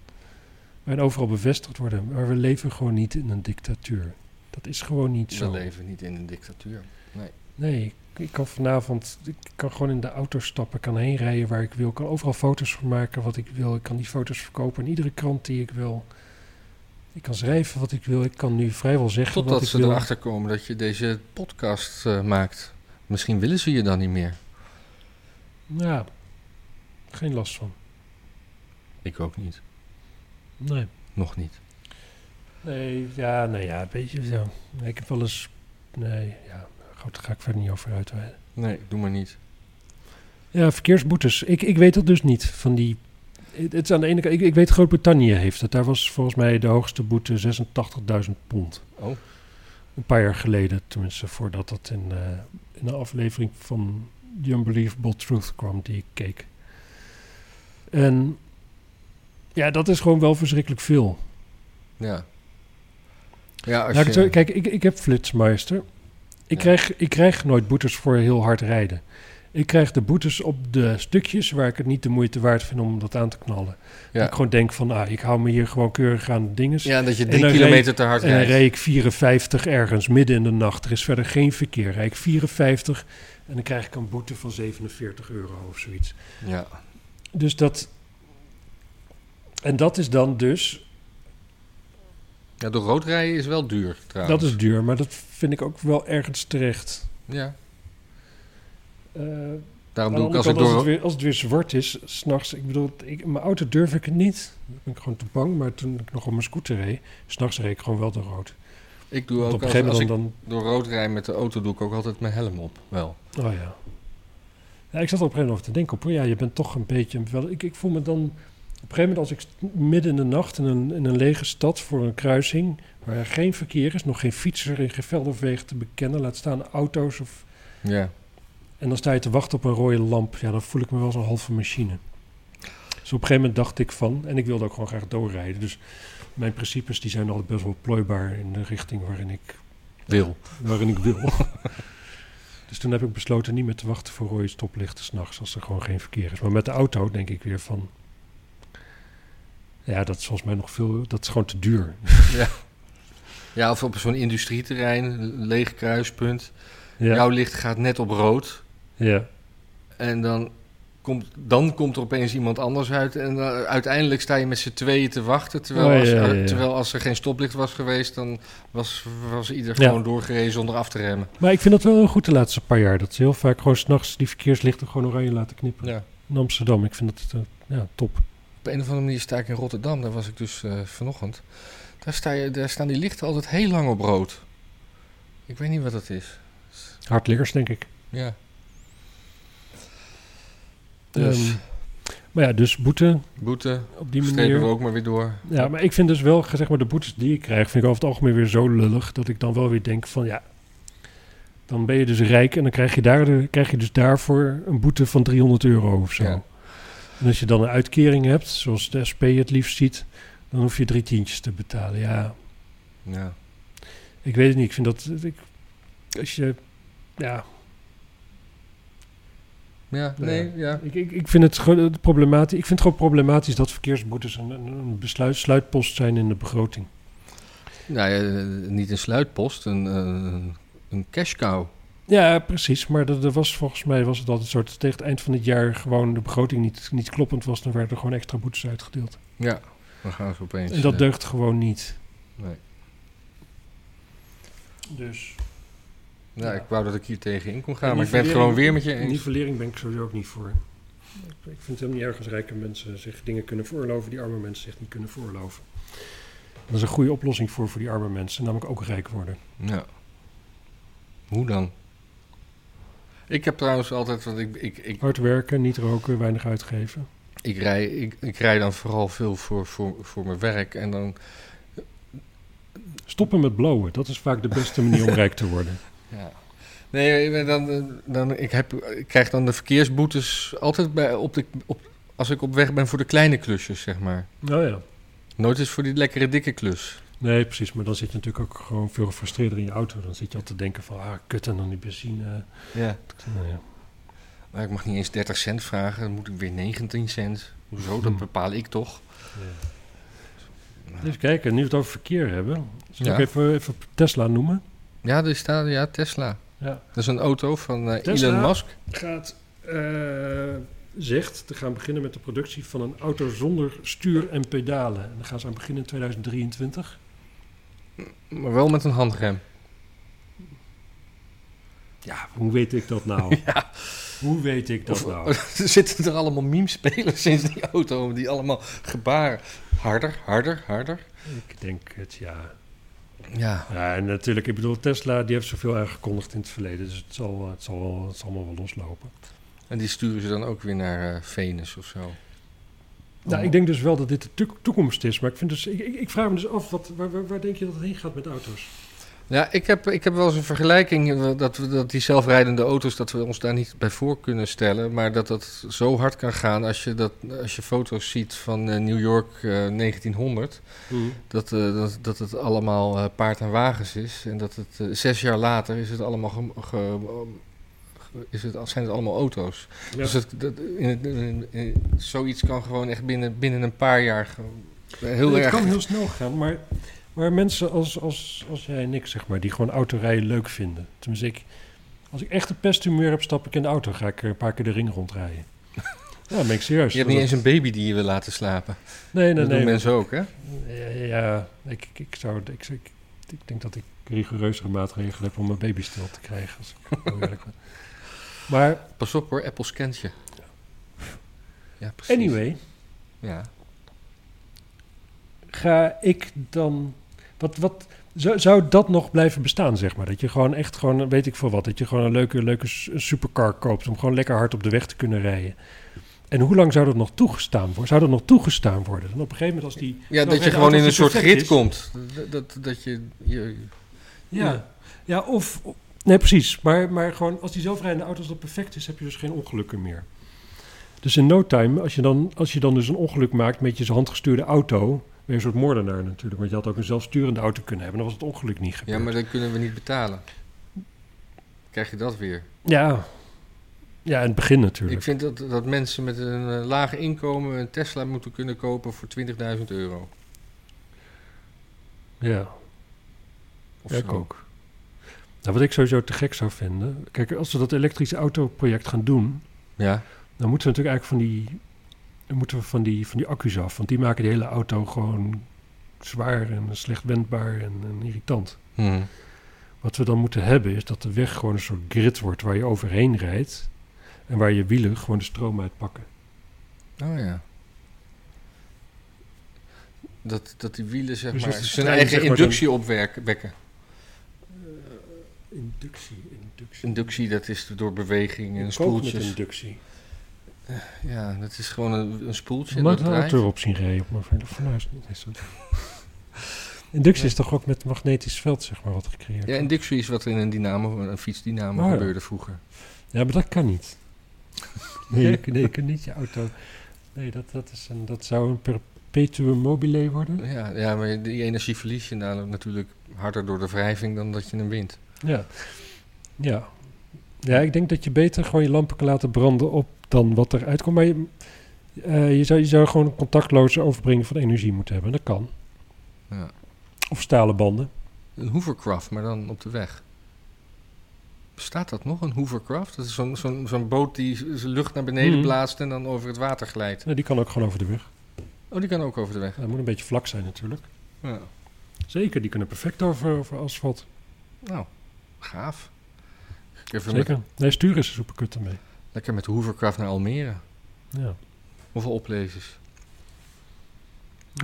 Waarin overal bevestigd worden. Maar we leven gewoon niet in een dictatuur. Dat is gewoon niet We zo. leven niet in een dictatuur. Nee, ik, ik kan vanavond, ik kan gewoon in de auto stappen, kan heen rijden waar ik wil, ik kan overal foto's van maken wat ik wil, ik kan die foto's verkopen in iedere krant die ik wil. Ik kan schrijven wat ik wil, ik kan nu vrijwel zeggen Totdat wat ik ze wil. erachter komen dat je deze podcast eh, maakt. Misschien willen ze je dan niet meer. Ja, geen last van. Ik ook niet. Nee. Nog niet. Nee, ja, nou ja, een beetje zo. Ik heb wel eens, nee, ja, goed, daar ga ik verder niet over uitweiden. Nee, doe maar niet. Ja, verkeersboetes. Ik, ik weet dat dus niet van die. Het is aan de ene kant. Ik, ik weet Groot-Brittannië heeft het. Daar was volgens mij de hoogste boete 86.000 pond. Oh. Een paar jaar geleden, tenminste, voordat dat in, eh, in een aflevering van The Unbelievable Truth kwam, die ik keek. En ja, dat is gewoon wel verschrikkelijk veel. Ja. Ja, als je... kijk, ik, ik heb Flitsmeister. Ik, Ja. krijg, ik krijg nooit boetes voor heel hard rijden. Ik krijg de boetes op de stukjes waar ik het niet de moeite waard vind om dat aan te knallen. Dat ja. ik gewoon denk van, ah, ik hou me hier gewoon keurig aan de dinges. ja, dat je drie kilometer te hard en dan rijdt. rijd ik 54 ergens midden in de nacht. Er is verder geen verkeer. Rijd ik 54 en dan krijg ik een boete van 47 euro of zoiets. Ja. Dus dat... En dat is dan dus... ja, door rood rijden is wel duur trouwens. Dat is duur, maar dat vind ik ook wel ergens terecht. Ja. Eh, Daarom doe ik als ik kant, als, het door... weer, als het weer zwart is, s'nachts... Ik bedoel, ik, mijn auto durf ik het niet. Dan ben ik gewoon te bang. Maar toen ik nog op mijn scooter reed... S'nachts reed ik gewoon wel door rood. Ik doe ook op een als, gegeven als dan... door rood rijd met de auto, doe ik ook altijd mijn helm op. Wel. Oh ja. ja. Ik zat er op een gegeven moment over te denken. Op, ja, je bent toch een beetje... Wel, ik, ik voel me dan... Op een gegeven moment als ik midden in de nacht in een, in een lege stad voor een kruising... waar er geen verkeer is, nog geen fietser in geen veld of wegen te bekennen... laat staan auto's of... Ja. En dan sta je te wachten op een rode lamp. Ja, dan voel ik me wel als een halve machine. Dus op een gegeven moment dacht ik van... En ik wilde ook gewoon graag doorrijden. Dus mijn principes die zijn altijd best wel plooibaar... in de richting waarin ik, Wil. waarin ik wil. dus toen heb ik besloten niet meer te wachten voor rode stoplichten... s'nachts als er gewoon geen verkeer is. Maar met de auto denk ik weer van... Ja, dat is volgens mij nog veel... Dat is gewoon te duur. Ja, of op zo'n industrieterrein, een leeg kruispunt. Ja, Jouw licht gaat net op rood. Ja. En dan komt, dan komt er opeens iemand anders uit. En dan uiteindelijk sta je met z'n tweeën te wachten. Terwijl, Oh, als, ja, ja. terwijl als er geen stoplicht was geweest, dan was, was ieder gewoon doorgereden zonder af te remmen. Maar ik vind dat wel heel goed de laatste paar jaar. Dat ze heel vaak gewoon s'nachts die verkeerslichten gewoon oranje laten knippen. Ja. In Amsterdam. Ik vind dat eh, ja, top. Op een of andere manier sta ik in Rotterdam. Daar was ik dus eh, vanochtend. Daar, sta je, daar staan die lichten altijd heel lang op rood. Ik weet niet wat dat is. Hardliggers, denk ik. Ja. Dus Ehm, maar ja, dus boete boete, op die manier. we ook maar weer door. Ja, maar ik vind dus wel, zeg maar, de boetes die ik krijg, vind ik over het algemeen weer zo lullig. Dat ik dan wel weer denk van ja, dan ben je dus rijk en dan krijg je, daar de, krijg je dus daarvoor een boete van 300 euro of zo. Ja. En als je dan een uitkering hebt, zoals de SP het liefst ziet, dan hoef je drie tientjes te betalen. Ja, Ja. ik weet het niet. Ik vind dat, ik, als je, ja, Ja, nee, ja. Ik, ik, ik vind het gewoon problematisch. Ik vind het gewoon problematisch dat verkeersboetes een, een, besluit, sluitpost zijn in de begroting. Nou ja, eh, niet een sluitpost, een, eh, een cash cow. Ja, precies. Maar dat, dat was volgens mij was het altijd dat tegen het eind van het jaar gewoon de begroting niet, niet kloppend was. Dan werden er gewoon extra boetes uitgedeeld. Ja, dan gaan ze opeens. En dat eh, deugt gewoon niet. Nee. Dus Ja, ik wou dat ik hier tegen in kon gaan, maar ik ben het gewoon weer met je eens. nivellering ben ik sowieso ook niet voor. Ik vind het helemaal niet erg als rijke mensen zich dingen kunnen veroorloven die arme mensen zich niet kunnen veroorloven. Dat is een goede oplossing voor voor die arme mensen, namelijk ook rijk worden. Ja. Hoe dan? Ik heb trouwens altijd, want ik, ik, ik, Hard werken, niet roken, weinig uitgeven. ik, rij, ik, ik rij dan vooral veel voor, voor, voor mijn werk. En dan, Stoppen met blowen, dat is vaak de beste manier om rijk te worden. ja. Nee, dan, eh, dan, ik, heb, ik krijg dan de verkeersboetes altijd bij, op de, op, als ik op weg ben voor de kleine klusjes, zeg maar. Nou ja. Nooit eens voor die lekkere dikke klus. Nee, precies. Maar dan zit je natuurlijk ook gewoon veel gefrustreerder in je auto. Dan zit je al te denken van, ah, kut, en dan die benzine. Ja. Nou ja. Maar ik mag niet eens 30 cent vragen, dan moet ik weer 19 cent. Hoezo? Dat Hmm. bepaal ik toch? Even kijken, nu we het over verkeer hebben. Zal Ja. ik even, even Tesla noemen? Ja, staat, ja, Tesla. Ja. Dat is een auto van eh? Elon Musk. Gaat, eh, zegt te gaan beginnen met de productie van een auto zonder stuur en pedalen. En dan gaan ze aan beginnen in 2023. Maar wel met een handrem. Ja, hoe weet ik dat nou? Hoe weet ik dat Of, nou? er zitten er allemaal meme-spelers in die auto, die allemaal gebaren. Harder, harder, harder. Ik denk het, ja. Ja, Ja, en natuurlijk, ik bedoel, Tesla die heeft zoveel aangekondigd in het verleden. Dus het zal, het zal, wel- het zal allemaal wel loslopen. en die sturen ze dan ook weer naar eh, Venus of zo. Nou, ik denk dus wel dat dit de toek- toekomst is. Maar ik, vind dus, ik, ik, ik vraag me dus af, wat, waar, waar, waar denk je dat het heen gaat met auto's? Ja, ik heb, ik heb wel eens een vergelijking eh, dat, we, dat die zelfrijdende auto's, dat we ons daar niet bij voor kunnen stellen. Maar dat dat zo hard kan gaan als je, dat, als je foto's ziet van eh, New York eh, 1900. Dat, eh, dat, dat het allemaal paard en wagens is. En dat het zes jaar later is het allemaal ge- ge- ge- is het, zijn het allemaal auto's. Ja. Dus dat, dat, in, het- in- in- zoiets kan gewoon echt binnen, binnen een paar jaar heel het erg. kan heel snel gaan, maar, maar mensen als, als, als jij en ik, zeg maar, die gewoon autorijden leuk vinden. Tenminste, ik, als ik echt een pesthumeur heb, stap ik in de auto, ga ik er een paar keer de ring rondrijden. Ja, ben ik serieus. Je hebt niet eens een baby die je wil laten slapen. Nee, nee, dat nee. doen mensen ook, hè? Ja, ja ik, ik, zou, ik, ik, ik denk dat ik rigoureuzere maatregelen heb om mijn baby stil te krijgen. Als ik. Maar Pas op hoor, Apple scant je. Ja, precies. anyway, Ja. ga ik dan... Wat, wat, zou, zou dat nog blijven bestaan, zeg maar? Dat je gewoon echt gewoon, weet ik veel wat... dat je gewoon een leuke, leuke supercar koopt... om gewoon lekker hard op de weg te kunnen rijden. En hoe lang zou dat nog toegestaan worden? Zou dat nog toegestaan worden? En op een gegeven moment als die... Ja, dat je gewoon in een soort grid is- komt. Dat, dat, dat je, je... Ja, ja of... Nee, precies. Maar, maar gewoon als die zelfrijdende auto's dat perfect is... heb je dus geen ongelukken meer. Dus in no time, als je dan, als je dan dus een ongeluk maakt... met je handgestuurde auto... ben je een soort moordenaar natuurlijk. Want je had ook een zelfsturende auto kunnen hebben... dan was het ongeluk niet gebeurd. Ja, maar dat kunnen we niet betalen. Krijg je dat weer? Ja, ja in het begin natuurlijk. Ik vind dat, dat mensen met een eh, laag inkomen een Tesla moeten kunnen kopen voor 20.000 euro. Ja, Of ja, ik ook. Nou, wat ik sowieso te gek zou vinden... Kijk, als we dat elektrische autoproject gaan doen... Ja, dan moeten we natuurlijk eigenlijk van die, dan moeten we van die, van die accu's af. Want die maken die hele auto gewoon zwaar en slecht wendbaar en, en irritant. Hm. Wat we dan moeten hebben is dat de weg gewoon een soort grid wordt waar je overheen rijdt. En waar je wielen gewoon de stroom uitpakken. Oh ja. Dat, dat die wielen zeg Dus maar zijn trein, eigen zeg inductie opwekken. inductie, inductie. Inductie, dat is door beweging en spoeltjes. inductie. Ja, dat is gewoon een, een spoeltje. Dat moet een auto erop zien rijden op mijn is. Inductie is toch ook met magnetisch veld, zeg maar, wat gecreëerd Ja, inductie is wat er in een dynamo, een fietsdynamo Oh ja. gebeurde vroeger. Ja, maar dat kan niet. Nee, je, nee, je kunt niet je auto... Nee, dat, dat, is een, dat zou een perpetuum mobile worden. Ja, ja, maar die energie verlies je namelijk natuurlijk harder door de wrijving dan dat je hem wint. Ja. Ja. Ja, ik denk dat je beter gewoon je lampen kan laten branden op dan wat eruit komt. Maar je, eh, je, zou, je zou gewoon een contactloze overbrenging van energie moeten hebben. Dat kan. Ja. Of stalen banden. Een hovercraft, maar dan op de weg. Bestaat dat nog, een hovercraft? Dat is zo'n zo'n zo'n boot die zijn lucht naar beneden Mhm. blaast en dan over het water glijdt. Nee, die kan ook gewoon over de weg. Oh, die kan ook over de weg. Dat moet een beetje vlak zijn natuurlijk. Ja. Zeker, die kunnen perfect over, over asfalt. Nou, gaaf. Ik Even met, Zeker. Nee, sturen is een superkut ermee. Lekker met de hovercraft naar Almere. Ja. Hoeveel oplezers?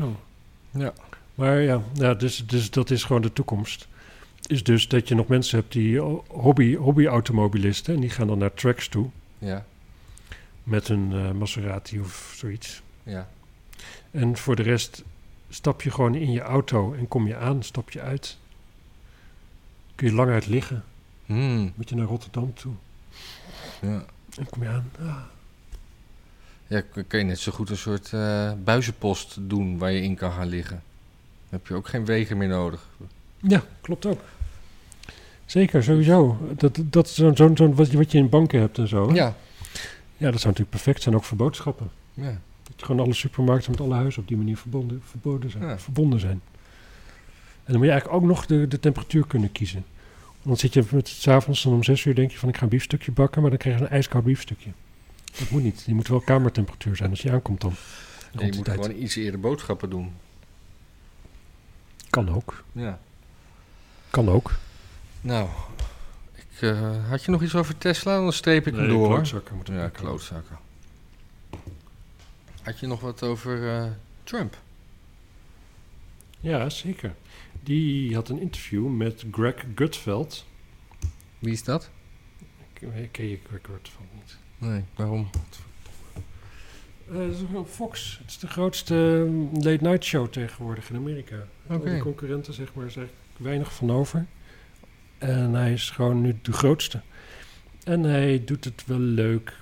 Oh. Ja. Maar ja, ja dus, dus dat is gewoon de toekomst. Is dus dat je nog mensen hebt die oh, hobby, hobby-automobilisten... en die gaan dan naar tracks toe Ja, met een eh, Maserati of zoiets. ja. En voor de rest stap je gewoon in je auto en kom je aan, stap je uit. Kun je lang uit liggen, Hmm, moet je naar Rotterdam toe ja. En kom je aan. Ah. Ja, kun je net zo goed een soort eh, buizenpost doen waar je in kan gaan liggen. Dan heb je ook geen wegen meer nodig. Ja, klopt ook. Zeker, sowieso. Dat, dat is zo'n, zo'n, zo'n wat, je, wat je in banken hebt en zo. hè? Ja. ja, dat zou natuurlijk perfect zijn, ook voor boodschappen. ja. Dat je gewoon alle supermarkten met alle huizen op die manier verbonden, verboden zijn, Ja. verbonden zijn. En dan moet je eigenlijk ook nog de, de temperatuur kunnen kiezen. Want dan zit je met s'avonds dan om zes uur denk je van ik ga een biefstukje bakken, maar dan krijg je een ijskoud biefstukje. Dat moet niet. Die moet wel kamertemperatuur zijn als je aankomt dan. Rond je die moet tijd. gewoon iets eerder boodschappen doen. Kan ook. Ja. Kan ook. Nou, ik, eh, had je nog iets over Tesla? Dan streep ik hem door. hoor. klootzakken moeten Ja, klootzakken. Had je nog wat over eh, Trump? Ja, zeker. Die had een interview met Greg Gutfeld. Wie is dat? Ik- Ken je Greg Gutfeld niet? Nee, waarom? Eh, dat is Fox. Het is de grootste eh, late night show tegenwoordig in Amerika. Oké. Die concurrenten, zeg maar, is eigenlijk weinig van over. En hij is gewoon nu de grootste. En hij doet het wel leuk.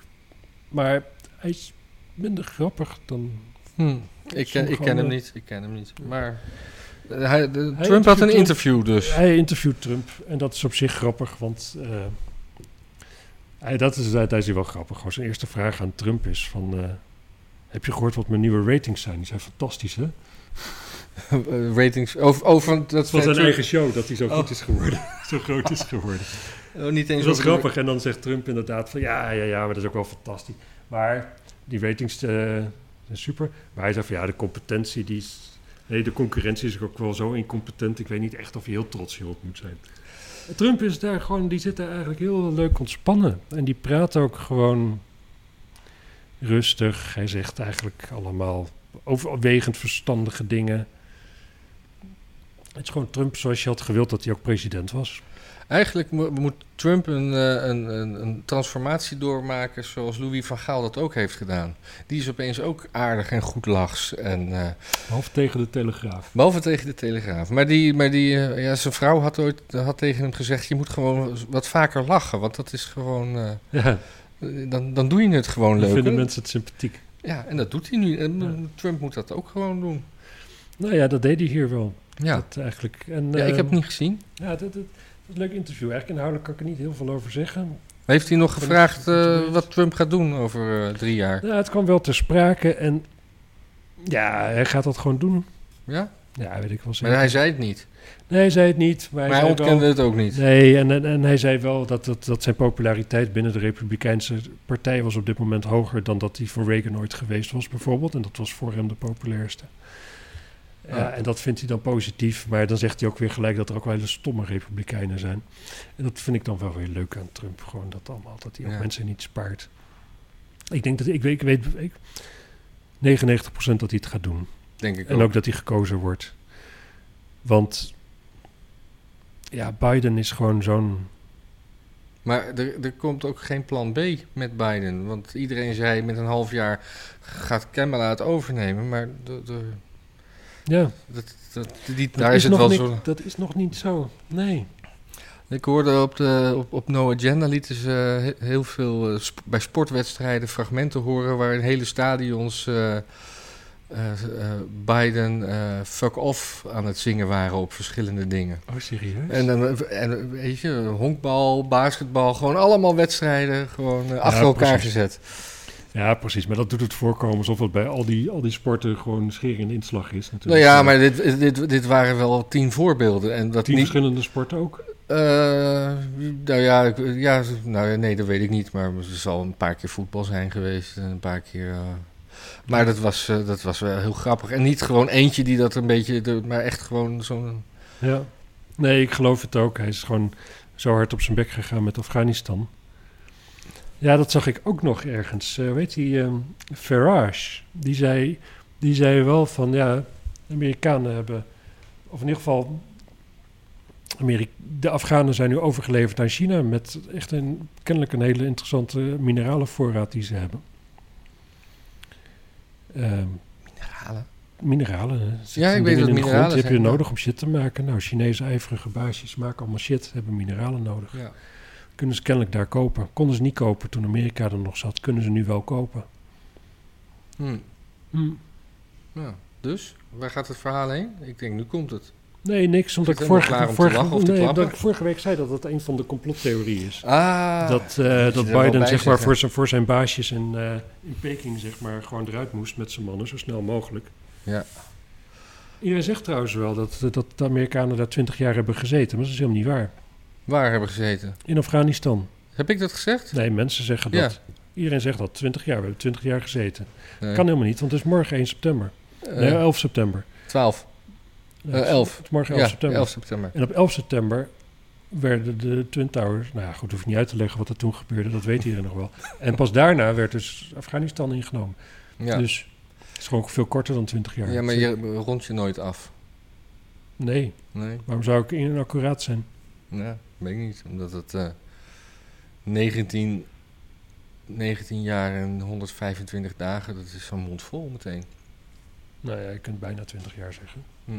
Maar hij is minder grappig dan... Hm, ik, ken, ik ken hem niet. Ik ken hem niet. Maar hij, de- Hij Trump had een interview dus. Hij interviewt Trump. En dat is op zich grappig, want... eh, hij, dat is, daar is hij wel grappig. Gewoon zijn eerste vraag aan Trump is van... eh, heb je gehoord wat mijn nieuwe ratings zijn? Die zijn fantastisch, hè? Eh, ratings over, over dat Van zijn Trump- eigen show, dat hij zo Oh. goed is geworden. zo groot is geworden. Oh, niet eens Dat was grappig. En dan zegt Trump inderdaad van ja, ja, ja, maar dat is ook wel fantastisch. Maar die ratings eh, zijn super. Maar hij zei van ja, de competentie die is... Nee, de concurrentie is ook wel zo incompetent. Ik weet niet echt of je heel trots hierop moet zijn. Trump is daar gewoon, die zit daar eigenlijk heel leuk ontspannen. En die praat ook gewoon rustig. Hij zegt eigenlijk allemaal overwegend verstandige dingen. Het is gewoon Trump zoals je had gewild dat hij ook president was. Eigenlijk mo- moet Trump een, eh, een, een, een transformatie doormaken zoals Louis van Gaal dat ook heeft gedaan. Die is opeens ook aardig en goed lachs. En, eh, Behalve tegen de Telegraaf. behalve tegen de Telegraaf. Maar, die, maar die, eh, ja, zijn vrouw had ooit had tegen hem gezegd... je moet gewoon wat vaker lachen, want dat is gewoon... Ja, dan, dan doe je het gewoon dan leuk. vinden hè? mensen het sympathiek. Ja, en dat doet hij nu. En Ja. Trump moet dat ook gewoon doen. Nou ja, dat deed hij hier wel. Ja, Dat eigenlijk. En, ja ik heb het niet gezien. Ja, dat, dat, leuk interview. Eigenlijk inhoudelijk kan ik er niet heel veel over zeggen. Heeft hij nog gevraagd eh, wat Trump gaat doen over eh, drie jaar? Ja, het kwam wel ter sprake en ja, hij gaat dat gewoon doen. Ja? Ja, weet ik wel Maar zeker. hij zei het niet. Nee, hij zei het niet. Maar hij, Maar hij zei wel- ontkende het ook niet. Nee, en, en, en hij zei wel dat, dat, dat zijn populariteit binnen de Republikeinse partij was op dit moment hoger dan dat die voor Reagan ooit geweest was, bijvoorbeeld. En dat was voor hem de populairste. Ja, Ja. en dat vindt hij dan positief, maar dan zegt hij ook weer gelijk dat er ook wel hele stomme Republikeinen zijn. En dat vind ik dan wel weer leuk aan Trump, gewoon dat allemaal, dat hij ook Ja. mensen niet spaart. Ik denk dat, ik weet, ik weet ik, 99% dat hij het gaat doen. Denk ik En ook dat hij gekozen wordt. Want ja, Biden is gewoon zo'n. Maar er, er komt ook geen plan B met Biden. Want iedereen zei met een half jaar gaat Kamala het overnemen. Maar de, Ja, dat, dat, die, dat daar is, het nog wel niet, zo. Dat is nog niet zo. Nee. Ik hoorde op, de, op, op No Agenda lieten ze he- heel veel eh, sp- bij sportwedstrijden fragmenten horen waarin hele stadions eh, eh, eh, Biden eh, fuck off aan het zingen waren op verschillende dingen. Oh, serieus? En, dan, eh, en eh, weet je, honkbal, basketbal, gewoon allemaal wedstrijden gewoon eh, achter elkaar precies. gezet. Ja, precies. Maar dat doet het voorkomen alsof het bij al die, al die sporten gewoon schering en inslag is. Nou Natuurlijk. ja, Eh, maar dit, dit, dit waren wel tien voorbeelden. En dat Tien niet, verschillende sporten ook. Eh, nou ja, ik, ja, nou ja, nee, dat weet ik niet. Maar er zal een paar keer voetbal zijn geweest. En een paar keer. eh, maar dat was, eh, dat was wel heel grappig. En niet gewoon eentje die dat een beetje. de- maar echt gewoon zo'n. Ja. Nee, ik geloof het ook. Hij is gewoon zo hard op zijn bek gegaan met Afghanistan. Ja, dat zag ik ook nog ergens. Eh weet je, ehm, Farage, die zei, die zei wel van ja, Amerikanen hebben, of in ieder geval, Ameri- de Afghanen zijn nu overgeleverd aan China met echt een, kennelijk een hele interessante mineralenvoorraad die ze hebben. Ehm, Mineralen. mineralen. Er Ja, ik weet wat in mineralen die heb je nodig om shit te maken. Nou, Chinese ijverige baasjes maken allemaal shit, hebben mineralen nodig. Ja. Kunnen ze kennelijk daar kopen. Konden ze niet kopen toen Amerika er nog zat. Kunnen ze nu wel kopen. Hm. Hm. ja. Dus, waar gaat het verhaal heen? Ik denk, nu komt het. Nee, niks. Omdat ik vorige, vorige, nee, omdat ik vorige week zei dat het een van de complottheorieën is. Ah. dat eh, dat Biden zeg maar, voor, zijn, voor zijn baasjes in, eh, in Peking zeg maar, gewoon eruit moest met zijn mannen, zo snel mogelijk. Ja. Iedereen zegt trouwens wel dat, dat de Amerikanen daar twintig jaar hebben gezeten. Maar dat is helemaal niet waar. Waar hebben we gezeten? In Afghanistan. Heb ik dat gezegd? Nee, mensen zeggen Ja. dat. Iedereen zegt dat. 20 jaar. We hebben 20 jaar gezeten. Nee. Kan helemaal niet, want het is morgen 1 september. Eh, nee, 11 september. 12. Nee, Eh, het is- 11. Het is morgen 11 Ja, september. 11 september. En op 11 september werden de Twin Towers... Nou ja, goed, hoef ik niet uit te leggen wat er toen gebeurde. Dat weet iedereen nog wel. En pas daarna werd dus Afghanistan ingenomen. Ja. Dus het is gewoon veel korter dan 20 jaar. ja, maar je rond je nooit af. Nee, Nee. waarom zou ik inaccuraat zijn? Ja, weet ik niet. Omdat het eh 19, 19 jaar en 125 dagen, dat is zo'n mond vol meteen. Nou ja, je kunt bijna 20 jaar zeggen. Hm.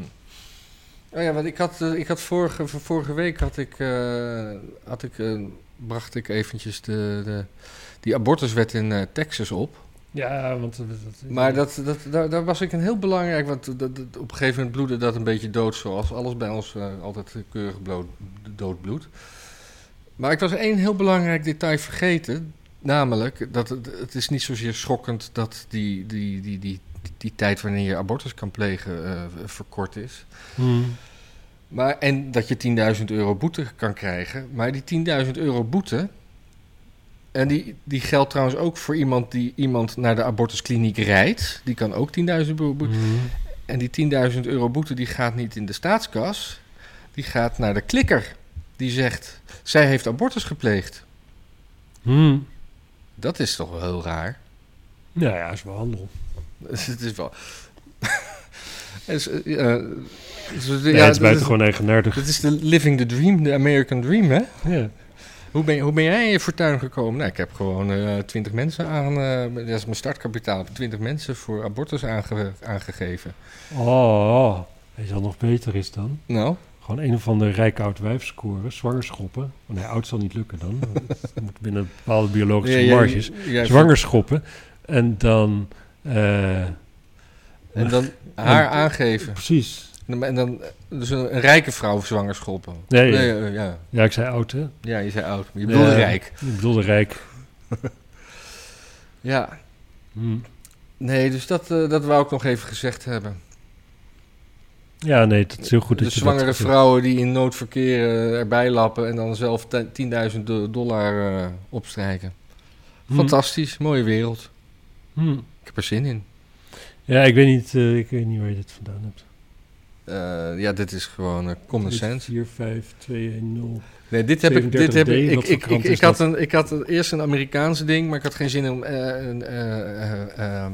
Oh ja, want ik had, eh, ik had vorige, vorige week had ik, eh, had ik, bracht ik eventjes de, de, die abortuswet in Texas op. Ja, want... dat- dat- Maar dat, dat, daar, daar was ik een heel belangrijk, want dat, op een gegeven moment bloedde dat een beetje dood, zoals alles bij ons eh, altijd keurig bloed, dood bloedt. Maar ik was één heel belangrijk detail vergeten, namelijk dat het, het is niet zozeer schokkend dat die, die, die, die, die, tijd wanneer je abortus kan plegen eh, verkort is. Hm. Maar, en dat je 10.000 euro boete kan krijgen. Maar die 10.000 euro boete. En die, die geldt trouwens ook voor iemand die iemand naar de abortuskliniek rijdt. Die kan ook 10.000 euro boete. Hm. En die 10.000 euro boete die gaat niet in de staatskas. Die gaat naar de klikker. die zegt, zij heeft abortus gepleegd. Hmm. Dat is toch wel heel raar. Nou ja, is wel handel. Het is wel... Het is, eh, ja, dus, Ja, ja, het is buitengewoon eigenaardig. Dat is de living the dream, de American dream, hè? Ja. Hoe ben, hoe ben jij in je fortuin gekomen? Nou, ik heb gewoon eh, twintig mensen aan... eh, dat is mijn startkapitaal. Twintig mensen voor abortus aange- aangegeven. Oh, weet je wat nog beter is dan? Nou, Gewoon een of andere rijk oud wijf scoren, zwangerschoppen. Oh, nee, oud zal niet lukken dan. Het moet binnen bepaalde biologische ja, marges. ja, Zwangerschoppen. En dan... eh, En dan haar aangeven. Precies. En dan- dus een, een rijke vrouw zwangerschoppen. Nee, Nee, ja. eh, ja. Ja, ik zei oud, hè? ja, je zei oud. maar Je bedoelde Ja. rijk. Ik bedoelde rijk. Ja. Hm. Nee, dus dat, eh, dat wou ik nog even gezegd hebben. Ja, nee, dat is heel goed de dat zwangere dat vrouwen die in noodverkeer eh, erbij lappen en dan zelf te- 10.000 do- dollar opstrijken. Hm. Fantastisch, mooie wereld. Hm. Ik heb er zin in. Ja, ik weet, niet, ik weet niet waar je dit vandaan hebt. Eh, ja, dit is gewoon eh, common sense. 4, 5, 2, 1, 0. Nee, dit heb ik. Dit heb 37D, ik, ik, ik, ik, had, een, ik had een- eerst een Amerikaanse ding, maar ik had geen zin om eh, een, eh, eh, ehm,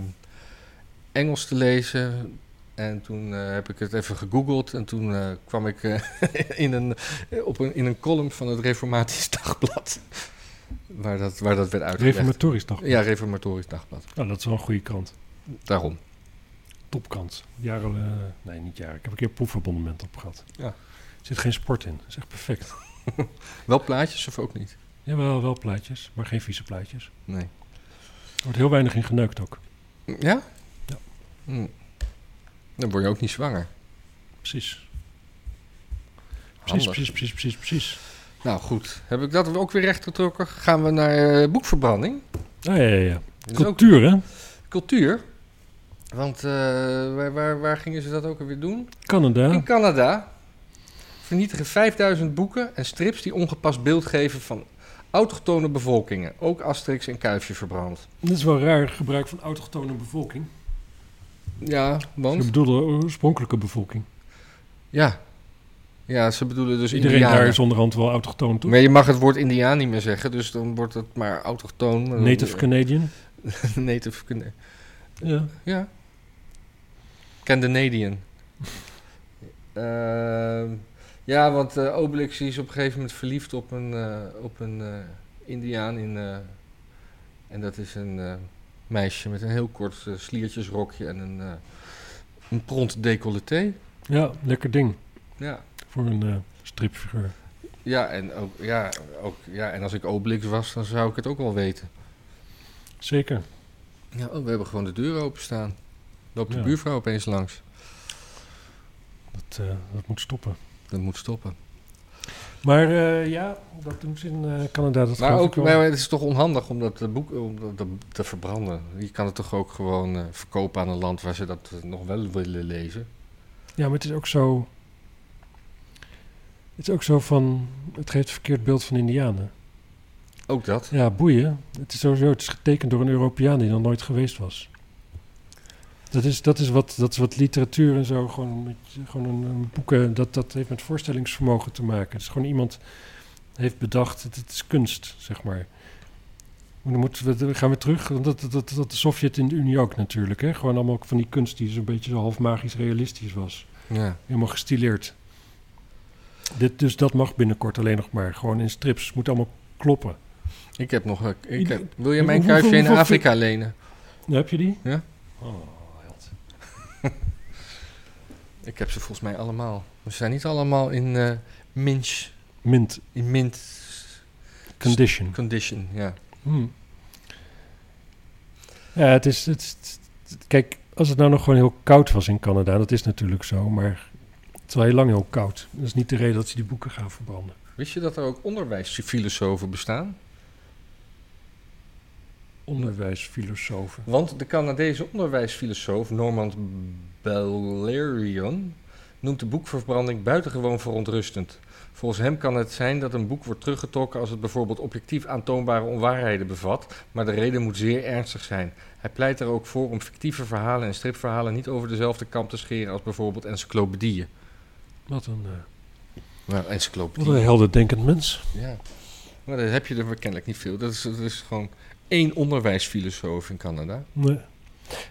Engels te lezen. En toen eh, heb ik het even gegoogeld en toen eh, kwam ik eh, in, een, op een, in een column van het Reformatisch Dagblad. Waar dat, waar dat werd uitgelegd. Reformatorisch dag. Ja, Reformatorisch Dagblad. Nou, dat is wel een goede krant. Daarom. Topkrant. Jaren, eh, nee, niet jaren. Ik heb een keer een proefabonnement op gehad. Ja. Er zit geen sport in. Dat is echt perfect. Wel plaatjes of ook niet? Jawel, wel plaatjes, maar geen vieze plaatjes. Nee. Er wordt heel weinig in geneukt ook. Ja? Ja. Hm. Dan word je ook niet zwanger. Precies. Precies, Handig. precies, precies, precies, precies. Nou goed, heb ik dat ook weer recht getrokken? Gaan we naar eh, boekverbranding? Ah, ja, ja, ja. Dat is ook Cultuur, hè? cultuur. Want eh, waar, waar, waar gingen ze dat ook alweer doen? Canada. In Canada vernietigen 5000 boeken en strips die ongepast beeld geven van autochtone bevolkingen. Ook Asterix en Kuifje verbrand. Dat is wel raar gebruik van autochtone bevolking. Ja, Ze want? bedoelen de oorspronkelijke bevolking. Ja. Ja, ze bedoelen dus Iedereen Indianen. daar is onderhand wel autochtoon, toch? Maar je mag het woord Indiaan niet meer zeggen, dus dan wordt het maar autochtoon. Native Canadian. Native Cana- Ja. Ja. Canadian. Ehm ja, want eh Obelix is op een gegeven moment verliefd op een, eh, op een eh, Indiaan. In, eh, en dat is een eh, meisje met een heel kort sliertjesrokje en een, eh een pront décolleté. ja, lekker ding. Ja. Voor een eh, stripfiguur. Ja, en ook, ja, ook, ja, en als ik Obelix was, dan zou ik het ook wel weten. Zeker. Ja, oh, we hebben gewoon de deur openstaan. Loopt de Ja. buurvrouw opeens langs. Dat, eh, dat moet stoppen. Dat moet stoppen. Maar eh, ja, dat doen ze in eh, Canada. Dat Maar ook, maar het is toch onhandig om dat boek om dat te, verbranden. Je kan het toch ook gewoon verkopen aan een land waar ze dat nog wel willen lezen. Ja, maar het is ook zo... Het is ook zo van... Het geeft een verkeerd beeld van Indianen. Ook dat. Ja, boeien. Het is sowieso... Het is getekend door een Europeaan die nog nooit geweest was. Dat is, dat is, wat, dat is wat literatuur en zo... Gewoon, met, gewoon een, een boeken... Dat, dat heeft met voorstellingsvermogen te maken. Het is gewoon iemand heeft bedacht... Het, het is kunst, zeg maar. Maar Dan moeten we, dan gaan we terug. want Dat, dat, dat, dat de Sovjet in de Unie ook natuurlijk. Hè? Gewoon allemaal van die kunst die zo'n beetje zo half magisch realistisch was. Ja. Helemaal gestileerd. Dit, dus dat mag binnenkort alleen nog maar. Gewoon in strips. Het moet allemaal kloppen. Ik heb nog... eh, Ik heb, wil je mijn kuifje in Afrika lenen? Heb je die? Ja. Oh. Ik heb ze volgens mij allemaal. Ze zijn niet allemaal in minch, Mint in mint condition. condition. Ja. Hmm. Ja, het is, het, is- het- Kijk, als het nou nog gewoon heel koud was in Canada, dat is natuurlijk zo, maar het is al heel lang heel koud. Dat is niet de reden dat ze die boeken gaan verbranden. Wist je dat er ook onderwijsfilosofen bestaan? Onderwijsfilosofen. Want de Canadese onderwijsfilosoof Normand Bellarion noemt de boekverbranding buitengewoon verontrustend. Volgens hem kan het zijn dat een boek wordt teruggetrokken als het bijvoorbeeld objectief aantoonbare onwaarheden bevat, maar de reden moet zeer ernstig zijn. Hij pleit er ook voor om fictieve verhalen en stripverhalen niet over dezelfde kam te scheren als bijvoorbeeld encyclopedieën. Wat een... eh, Maar Wat encyclopedie. een helderdenkend mens. Ja. Maar daar heb je er kennelijk niet veel. Dat is, dat is gewoon één onderwijsfilosoof in Canada. Nee.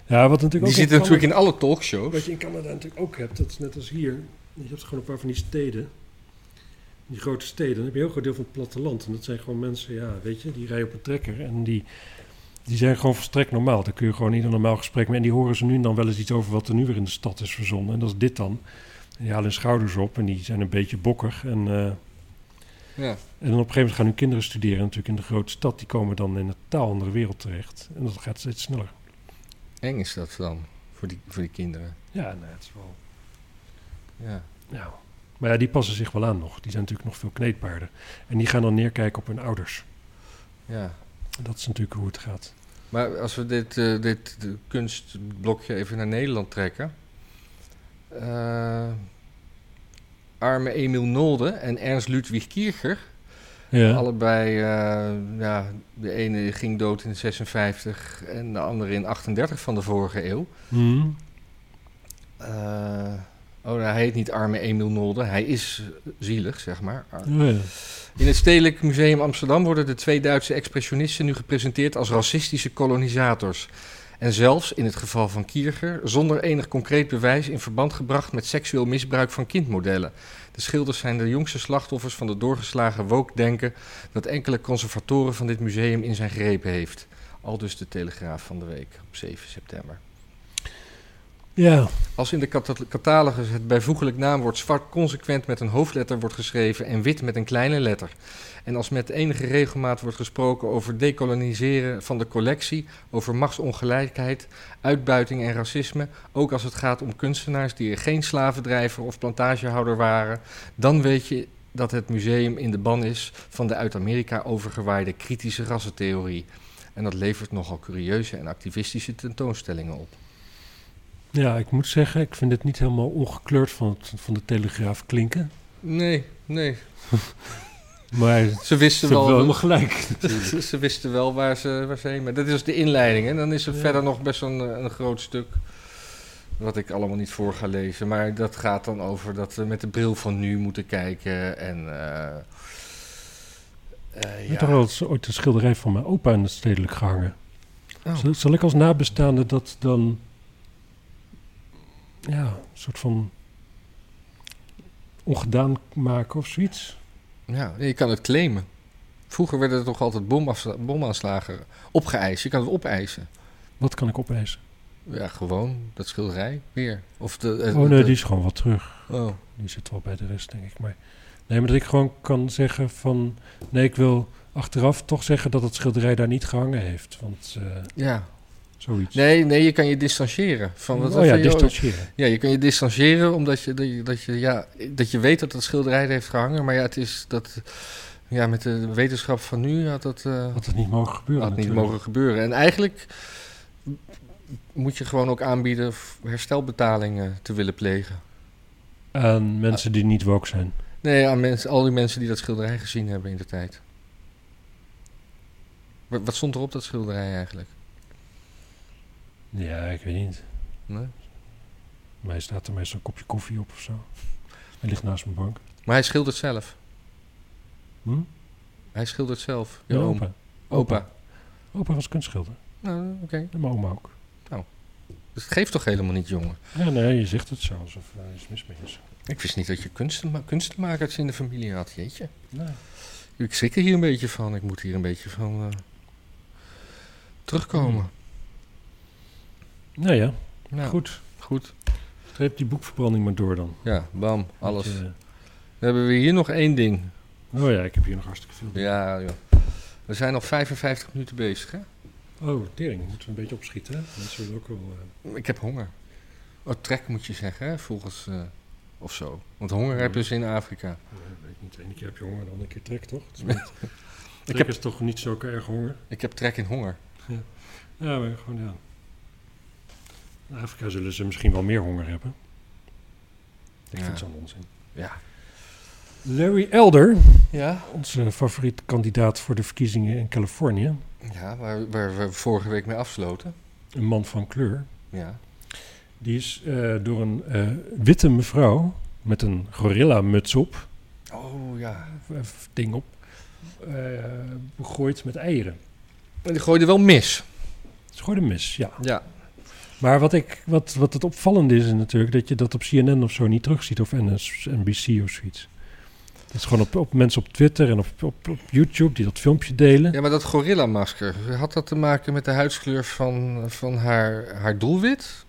Ja, wat natuurlijk Die ook zit in natuurlijk in alle talkshows. Wat je in Canada natuurlijk ook hebt, dat is net als hier. Je hebt gewoon een paar van die steden. Die grote steden. Dan heb je een heel groot deel van het platteland. En dat zijn gewoon mensen, ja, weet je, die rijden op een trekker. En die, die zijn gewoon volstrekt normaal. Daar kun je gewoon ieder normaal gesprek mee. En die horen ze nu en dan wel eens iets over wat er nu weer in de stad is verzonnen. En dat is dit dan. En die halen hun schouders op en die zijn een beetje bokkig. En, eh, Ja. en dan op een gegeven moment gaan hun kinderen studeren natuurlijk in de grote stad. Die komen dan in een taal andere wereld terecht. En dat gaat steeds sneller. Eng is dat dan voor die, voor die kinderen. Ja, nee, het is wel... Ja. Ja. Maar ja, die passen zich wel aan nog. Die zijn natuurlijk nog veel kneedbaarder. En die gaan dan neerkijken op hun ouders. ja. Dat is natuurlijk hoe het gaat. Maar als we dit, eh, dit de kunstblokje even naar Nederland trekken. eh, arme Emiel Nolde en Ernst Ludwig Kierger. Ja. Allebei, eh, ja, de ene ging dood in 56 en de andere in 38 van de vorige eeuw. Mhm. Eh, oh, hij heet niet arme Emiel Nolde, hij is zielig, zeg maar. Oh, ja. In het Stedelijk Museum Amsterdam worden de twee Duitse expressionisten nu gepresenteerd als racistische kolonisators. En zelfs, in het geval van Kierger, zonder enig concreet bewijs in verband gebracht met seksueel misbruik van kindmodellen. De schilders zijn de jongste slachtoffers van de doorgeslagen woke-denken dat enkele conservatoren van dit museum in zijn greep heeft. Al dus de Telegraaf van de week op 7 september. Ja. Als in de cata- catalogus het bijvoeglijk naamwoord zwart consequent met een hoofdletter wordt geschreven en wit met een kleine letter. En als met enige regelmaat wordt gesproken over decoloniseren van de collectie, over machtsongelijkheid, uitbuiting en racisme, ook als het gaat om kunstenaars die geen slavendrijver of plantagehouder waren, dan weet je dat het museum in de ban is van de uit Amerika overgewaaide kritische rassentheorie. En dat levert nogal curieuze en activistische tentoonstellingen op. ja, ik moet zeggen, ik vind het niet helemaal ongekleurd van, het, van de Telegraaf klinken. Nee, nee. Maar Ze ze wisten hebben wel helemaal gelijk. ze, ze wisten wel waar ze, waar ze heen. Maar dat is de inleiding. En dan is er Ja. verder nog best een, een groot stuk. Wat ik allemaal niet voor ga lezen. Maar dat gaat dan over dat we met de bril van nu moeten kijken. En. Ik heb toch wel eens ooit een schilderij van mijn opa in het stedelijk gehangen. Oh. Zal, zal ik als nabestaande dat dan... Ja, een soort van... ongedaan maken of zoiets? Ja, je kan het claimen. Vroeger werden er toch altijd bomaanslagen opgeëist. Je kan het opeisen. Wat kan ik opeisen? Ja, gewoon dat schilderij weer. Of de, eh, Oh nee, de- die is gewoon wat terug. Oh, Die zit wel bij de rest, denk ik. Maar, nee, maar dat ik gewoon kan zeggen van... Nee, ik wil achteraf toch zeggen dat het schilderij daar niet gehangen heeft. Want eh, ja. Zoiets. Nee, nee, je kan je distancieren. Van, wat, oh ja, distancieren. Ja, je kan je distancieren omdat je, dat je, dat je, ja, dat je weet dat het schilderij er heeft gehangen. Maar ja, het is dat. Ja, met de wetenschap van nu had dat eh, Had het niet mogen gebeuren had niet mogen gebeuren. En eigenlijk moet je gewoon ook aanbieden herstelbetalingen te willen plegen. Aan mensen die niet woke zijn. Nee, aan mensen, al die mensen die dat schilderij gezien hebben in de tijd. Wat, wat stond er op dat schilderij eigenlijk? Ja, ik weet niet. Nee? Mij staat er meestal een kopje koffie op of zo. Hij ligt naast mijn bank. Maar hij schildert zelf. Hm? Hij schildert zelf. Je opa. Opa. Opa was kunstschilder. Nou, oké. En mijn oma ook. Dus het geeft toch helemaal niet, jongen? Ja, nee, je zegt het zo alsof er iets mis mee is. Ik wist niet dat je kunstenma kunstenmakers in de familie had, jeetje. Nee. Ik schrik er hier een beetje van. Ik moet hier een beetje van eh, terugkomen. Nou ja, Nou, goed. goed. Streep die boekverbranding maar door dan. Ja, bam, alles. Want, eh, Dan hebben we hier nog één ding. oh ja, ik heb hier nog hartstikke veel. Ja, ja. We zijn al 55 minuten bezig, hè? Oh, tering. Moeten we een beetje opschieten, hè? Mensen willen ook wel... eh, Ik heb honger. Oh, trek moet je zeggen, hè? Volgens... eh, of zo. Want honger heb je dus in Afrika. nee, weet ik niet. De ene keer heb je honger, de andere keer trek, toch? Het is niet, trek heb- is toch niet zo erg honger? Ik heb trek in honger. Ja, maar gewoon ja. In Afrika zullen ze misschien wel meer honger hebben. Ik Ja. vind het zo'n onzin. Ja. Larry Elder, Ja? onze favoriete kandidaat voor de verkiezingen in Californië. Ja, waar, waar we vorige week mee afsloten. Een man van kleur. Ja. Die is eh, door een eh, witte mevrouw met een gorilla-muts op Oh ja. eh, ding op, eh, begooid met eieren. Maar die gooide wel mis. Gewoon een mis, ja. Ja. Maar wat, ik, wat, wat het opvallende is natuurlijk, dat je dat op CNN of zo niet terugziet, of NBC of zoiets. Dat is gewoon op, op mensen op Twitter en op, op, op YouTube die dat filmpje delen. Ja, maar dat gorilla-masker, had dat te maken met de huidskleur van, van haar, haar doelwit?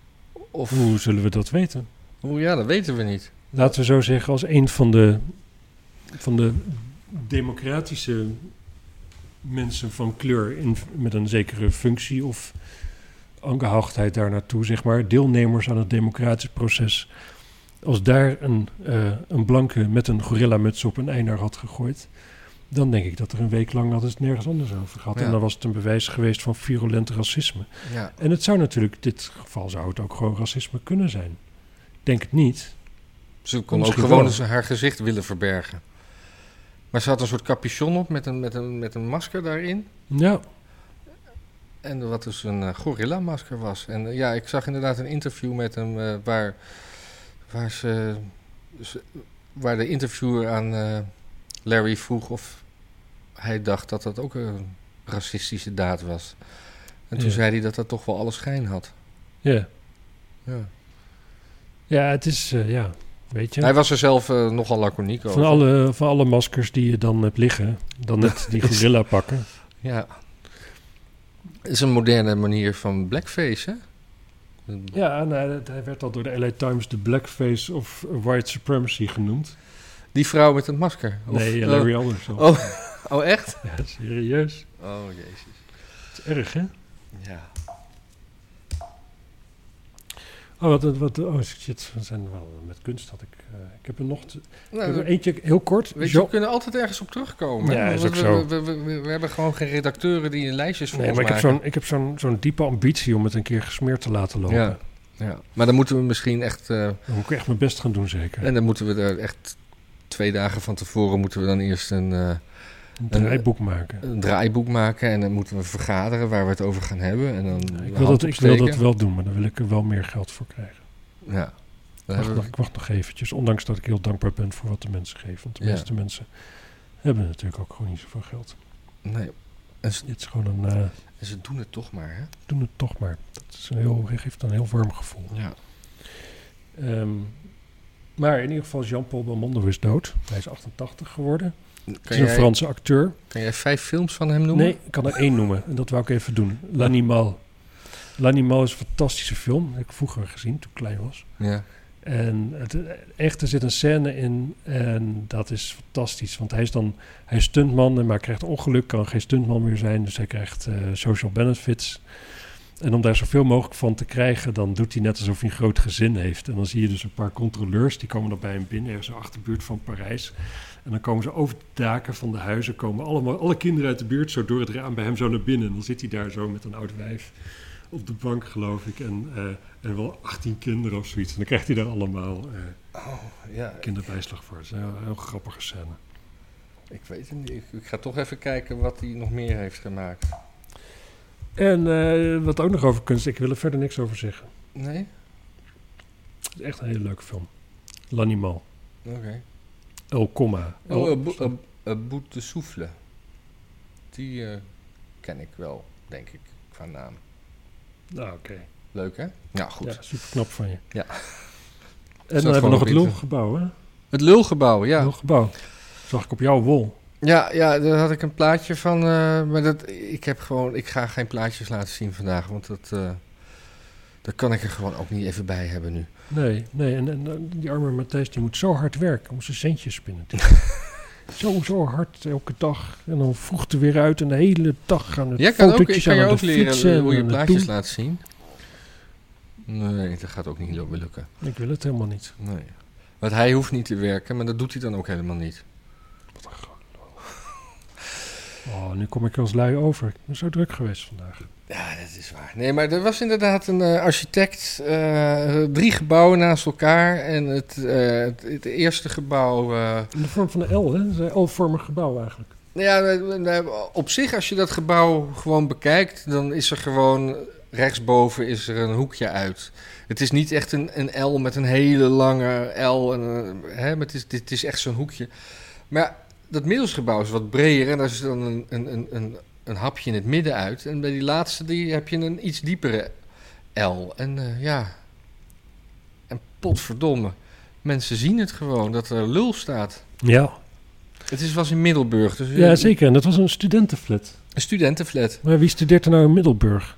Of Hoe zullen we dat weten? Oeh, ja, dat weten we niet. Laten we zo zeggen, als een van de, van de democratische mensen van kleur in, met een zekere functie of aangehachtheid daar naartoe, zeg maar, deelnemers aan het democratisch proces. Als daar een, eh, een blanke met een gorillamuts op een einder had gegooid, dan denk ik dat er een week lang hadden ze het nergens anders over gehad. Ja. En dan was het een bewijs geweest van virulent racisme. Ja. En het zou natuurlijk, in dit geval zou het ook gewoon racisme kunnen zijn. Ik denk het niet. Ze kon ook gewoon eens haar gezicht willen verbergen. Maar ze had een soort capuchon op met een, met een, met een masker daarin. Ja, En wat dus een eh, gorilla-masker was. En eh, ja, ik zag inderdaad een interview met hem eh, waar, waar, ze, waar de interviewer aan Larry vroeg of hij dacht dat dat ook een racistische daad was. En toen Ja. zei hij dat dat toch wel alle schijn had. ja. Ja. Ja, het is, ja, weet je. Hij was er zelf nogal laconiek over. Van alle, van alle maskers die je dan hebt liggen, dan net die gorilla pakken. Ja. Het is een moderne manier van blackface, hè? Ja, nou, dat- hij werd al door de LA Times de blackface of white supremacy genoemd. Die vrouw met het masker. Of- nee, Larry Elderson. Oh. Oh, echt? Ja, serieus. Oh, jezus. Het is erg, hè? Ja. Oh, wat, wat, oh shit, we zijn wel met kunst had ik. eh, ik heb er nog. te- ik heb er Nou, eentje heel kort. weet je, we kunnen altijd ergens op terugkomen. Ja, is We- ook we, zo. We, we, we- hebben gewoon geen redacteuren die lijstjes voor nee, ons maar ik heb maken. zo'n ik heb zo'n zo'n diepe ambitie om het een keer gesmeerd te laten lopen. Ja. Ja. Maar dan moeten we misschien echt... eh, Dan moet ik echt mijn best gaan doen, zeker. en dan moeten we er echt... Twee dagen van tevoren moeten we dan eerst een, eh, een draaiboek maken. een draaiboek maken. En dan moeten we vergaderen waar we het over gaan hebben. En dan ik, wil dat, ik wil dat wel doen, maar dan wil ik er wel meer geld voor krijgen. Ja. Dan Wacht nog, ik wacht nog eventjes, ondanks dat ik heel dankbaar ben voor wat de mensen geven. Want de Ja. meeste mensen hebben natuurlijk ook gewoon niet zoveel geld. Nee. En ze, Het is gewoon een, eh, en ze doen het toch maar, hè? doen het toch maar. Dat is een heel, geeft een heel warm gevoel. Ja. Ehm, maar in ieder geval, Jean-Paul Belmondo is dood. Hij is 88 geworden. Het is een jij, Franse acteur. kan jij vijf films van hem noemen? Nee, ik kan er één noemen. En dat wou ik even doen. L'Animal. L'Animal is een fantastische film. Dat heb ik vroeger gezien toen ik klein was. Ja. En het, echt, er zit een scène in en dat is fantastisch. Want hij is dan, hij is stuntman, maar krijgt ongeluk, kan geen stuntman meer zijn. Dus hij krijgt eh, social benefits. En om daar zoveel mogelijk van te krijgen, dan doet hij net alsof hij een groot gezin heeft. En dan zie je dus een paar controleurs, die komen dan bij hem binnen, ergens in de achterbuurt van Parijs. En dan komen ze over de daken van de huizen, komen allemaal, alle kinderen uit de buurt zo door het raam bij hem zo naar binnen. En dan zit hij daar zo met een oud wijf op de bank, geloof ik. En, eh, en wel 18 kinderen of zoiets. En dan krijgt hij daar allemaal eh, Oh, ja. kinderbijslag voor. Het is een heel, heel grappige scène. Ik weet het niet. Ik, ik ga toch even kijken wat hij nog meer heeft gemaakt. En eh, wat ook nog over kunst, ik wil er verder niks over zeggen. Nee? Het is echt een hele leuke film. L'Animal. Oké. El Comma. El- Oh, Bo- Bout de Souffle. Die eh, ken ik wel, denk ik, qua naam. Nou, oké. Leuk, hè? Ja, goed. Ja, super knap van je. Ja. En dan hebben we nog het. Lulgebouw, hè? Het Lulgebouw, ja. Lulgebouw. Zag ik op jouw wol. Ja, ja, daar had ik een plaatje van. eh, maar dat, ik heb gewoon, ik ga geen plaatjes laten zien vandaag, want dat, eh dat kan ik er gewoon ook niet even bij hebben nu. Nee, nee. En, en, die arme Matthijs die moet zo hard werken om zijn centjes spinnen te zo, zo hard elke dag. En dan vroeg er weer uit en de hele dag gaan het Jij kan ook, ik kan je ook leren fietsen eh, hoe je plaatjes laat zien. Nee, dat gaat ook niet lu- lukken. Ik wil het helemaal niet. Nee. Want hij hoeft niet te werken, maar dat doet hij dan ook helemaal niet. Oh, nu kom ik als lui over. Ik ben zo druk geweest vandaag. Ja, dat is waar. Nee, maar er was inderdaad een eh, architect, eh, drie gebouwen naast elkaar. En het, eh, het, het eerste gebouw. In de vorm van een L, hè? Een L-vormig gebouw eigenlijk. ja, op zich, als je dat gebouw gewoon bekijkt, dan is er gewoon rechtsboven is er een hoekje uit. Het is niet echt een, een L met een hele lange L. En, hè, maar het, is, dit is echt zo'n hoekje. Maar dat middelsgebouw is wat breder en daar is dan een, een, een, een, een hapje in het midden uit. En bij die laatste die heb je een iets diepere L. En eh, ja, en potverdomme, mensen zien het gewoon dat er lul staat. Ja, Het is, was in Middelburg, dus ja, zeker. En dat was een studentenflat. een studentenflat. Maar wie studeert er nou in Middelburg?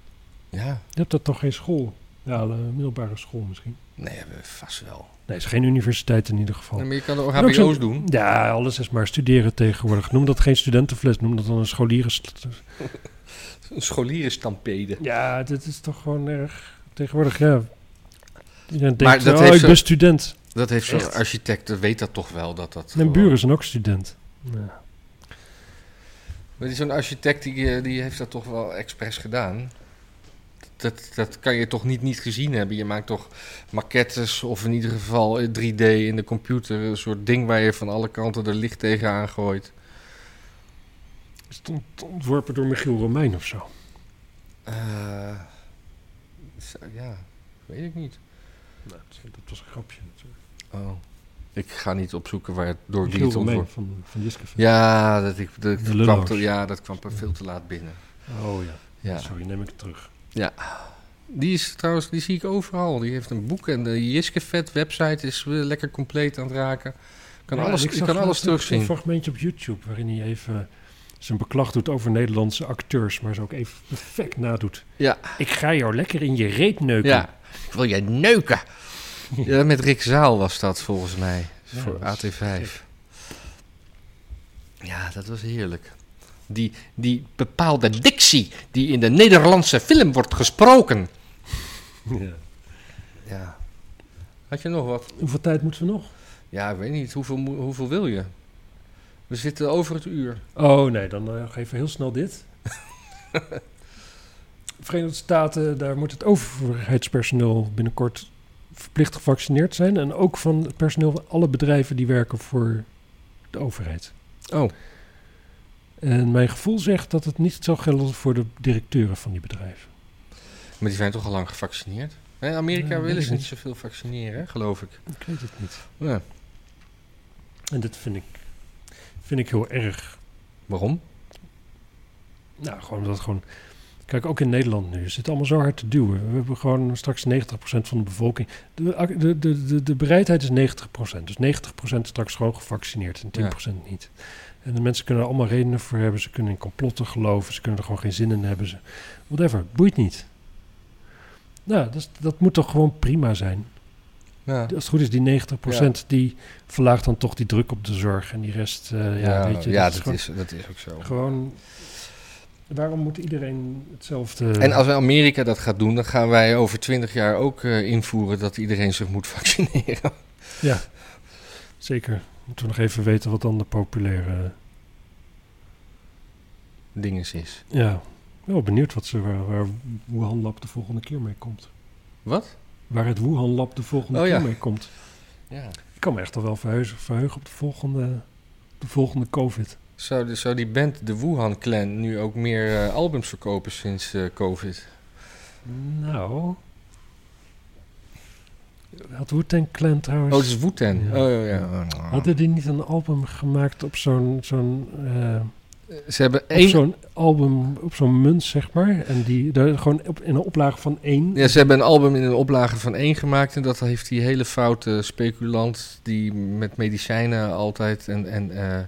Ja, Je hebt daar toch geen school? Ja, een middelbare school misschien. nee, vast wel. Nee, het is geen universiteit in ieder geval. Nee, maar je kan er zo- HBO's doen. Ja, alles is maar studeren tegenwoordig. Noem dat geen studentenfles, noem dat dan een scholieren... Een scholierenstampede. Ja, dit is toch gewoon erg... Tegenwoordig, ja... Iedereen Maar denkt, dat oh, heeft ik zo- ben student. Dat heeft zo'n architect, weet dat toch wel. Dat dat Mijn gewoon- buren zijn ook student. Ja. Maar zo'n architect die, eh, die heeft dat toch wel expres gedaan. Dat, dat kan je toch niet, niet gezien hebben. Je maakt toch maquettes of in ieder geval eh, 3D in de computer. Een soort ding waar je van alle kanten er licht tegenaan gooit. Is het ont- ontworpen door Michiel Romein of zo? Eh, zo- ja, weet ik niet. Nou, dat was een grapje natuurlijk. Oh. Ik ga niet opzoeken waar het door wie Michiel het ontworpen van, van Jiske. Ja, dat, ik, dat, De kwam te, ja, dat kwam veel te laat binnen. Oh ja. Ja. Sorry, neem ik het terug. Die is trouwens, die zie ik overal. Die heeft een boek en de Jiskevet website is weer lekker compleet aan het raken. Kan Ja, alles, ik je kan alles terugzien. Een fragmentje op YouTube waarin hij even zijn beklag doet over Nederlandse acteurs, maar ze ook even perfect nadoet. Ja. Ik ga jou lekker in je reet neuken. Ja, ik wil jij neuken. Ja, met Rick Zaal was dat volgens mij. Ja, voor dat is AT5. Ja, dat was heerlijk. Die, die bepaalde dictie die in de Nederlandse film wordt gesproken. Ja. Ja. Had je nog wat? Hoeveel tijd moeten we nog? Ja, ik weet niet. Hoeveel, hoeveel wil je? We zitten over het uur. Oh nee, dan uh, geef heel snel dit. Verenigde Staten, daar moet het overheidspersoneel binnenkort verplicht gevaccineerd zijn. En ook van het personeel van alle bedrijven die werken voor de overheid. Oh. En mijn gevoel zegt dat het niet zal gelden voor de directeuren van die bedrijven. Maar die zijn toch al lang gevaccineerd? In Amerika Ja, weet willen ze niet niet. zoveel vaccineren, geloof ik. Ik weet het niet. Ja. En dat vind ik, vind ik heel erg. Waarom? Nou, gewoon dat gewoon. Kijk, ook in Nederland nu. Het zit allemaal zo hard te duwen. We hebben gewoon straks 90% van de bevolking. De, de, de, de, de bereidheid is 90%. Dus 90% straks gewoon gevaccineerd en 10% niet. En de mensen kunnen er allemaal redenen voor hebben. Ze kunnen in complotten geloven. Ze kunnen er gewoon geen zin in hebben. Ze, whatever. Boeit niet. Nou, dat, dat moet toch gewoon prima zijn. Ja. Als het goed is, die 90% die verlaagt dan toch die druk op de zorg. En die rest, eh, ja, Ja, weet je. ja, dat is gewoon, is, dat is ook zo. gewoon... Waarom moet iedereen hetzelfde... En als Amerika dat gaat doen, dan gaan wij over twintig jaar ook eh, invoeren dat iedereen zich moet vaccineren. Ja, zeker. Moeten we nog even weten wat dan de populaire... Dinges is. Ja, wel benieuwd wat ze, waar, waar Wuhan Lab de volgende keer mee komt. Wat? Waar het Wuhan Lab de volgende Oh, keer ja. mee komt. Ja. Ik kan me echt al wel verheugen, verheugen op de volgende, de volgende COVID. Zou, de- zou die band, de Wuhan Clan, nu ook meer eh, albums verkopen sinds eh, COVID? Nou... Had Wu-Tang Clan trouwens... Oh, het is Wu-Tang. Ja. Oh, ja, ja. Hadden die niet een album gemaakt op zo'n... zo'n eh, Ze hebben één... zo'n album, op zo'n munt, zeg maar. En die daar gewoon op, in een oplage van één. Ja, ze hebben een album in een oplage van één gemaakt. En dat heeft die hele foute speculant die met medicijnen altijd en, en eh,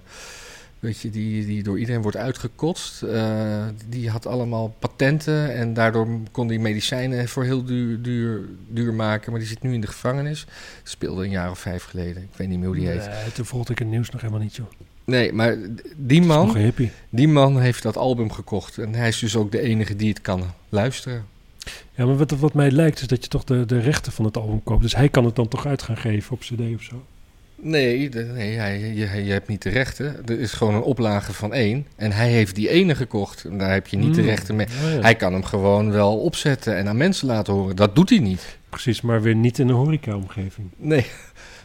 weet je, die, die door iedereen wordt uitgekotst. eh, die had allemaal patenten en daardoor kon die medicijnen voor heel duur, duur, duur maken. Maar die zit nu in de gevangenis. Speelde een jaar of vijf geleden. Ik weet niet meer hoe die heet. Nee, toen volgde ik het nieuws nog helemaal niet, joh. Nee, maar die man, die man heeft dat album gekocht. En hij is dus ook de enige die het kan luisteren. Ja, maar wat, wat mij lijkt is dat je toch de, de rechten van het album koopt. Dus hij kan het dan toch uit gaan geven op cd of zo. Nee, nee hij, je, je hebt niet de rechten. Er is gewoon een oplage van één. En hij heeft die ene gekocht. En daar heb je niet de Hmm. rechten mee. Oh, ja. Hij kan hem gewoon wel opzetten en aan mensen laten horen. Dat doet hij niet. Precies, maar weer niet in een horeca-omgeving. Nee.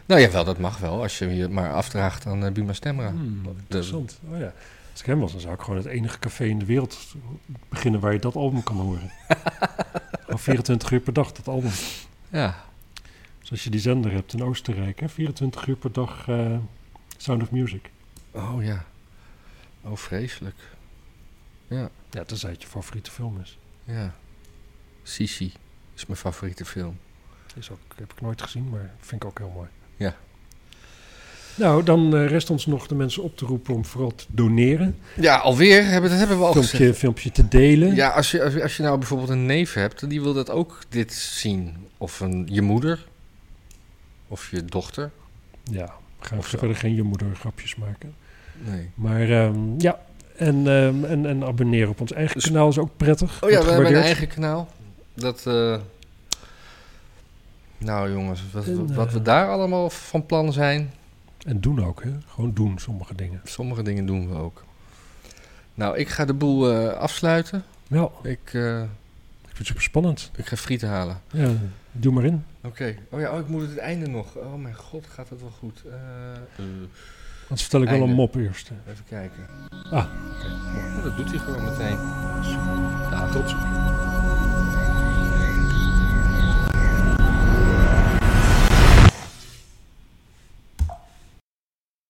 Nou ja, wel, dat mag wel. Als je je maar afdraagt aan uh, Buma Stemra. De- interessant. Oh, ja. Als ik hem was, dan zou ik gewoon het enige café in de wereld beginnen waar je dat album kan horen. gewoon 24 uur per dag, dat album. Ja. Als je die zender hebt in Oostenrijk, hè, 24 uur per dag eh, Sound of Music. Oh ja. Oh, vreselijk. Ja, Ja, tenzij het je favoriete film is. ja. Sisi is mijn favoriete film. Is ook, heb ik nooit gezien, maar vind ik ook heel mooi. Ja. Nou, dan eh, rest ons nog de mensen op te roepen om vooral te doneren. Ja, alweer. Hebben, dat hebben we al gezegd. Filmpje, filmpje te delen. Ja, als je, als je- als je nou bijvoorbeeld een neef hebt, die wil dat ook dit zien. Of een, je moeder. Of je dochter. Ja, we gaan Of verder geen je moeder grapjes maken. Nee. Maar ehm, ja, en, ehm, en, en abonneren op ons eigen Dus- kanaal is ook prettig. Oh ja, we hebben een gewaardeerd. eigen kanaal. Dat, eh, nou jongens, wat, En, wat eh, we daar allemaal van plan zijn. En doen ook, hè. Gewoon doen sommige dingen. Sommige dingen doen we ook. Nou, ik ga de boel eh, afsluiten. Ja, Ik, eh, ik vind het super spannend. ik ga frieten halen. Ja, doe maar in. Oké. Oh ja, oh, ik moet het einde nog. Oh mijn god, gaat het wel goed. Eh, eh, Anders vertel ik wel een mop eerst. even kijken. Ah, dat doet hij gewoon meteen. Ja, tot.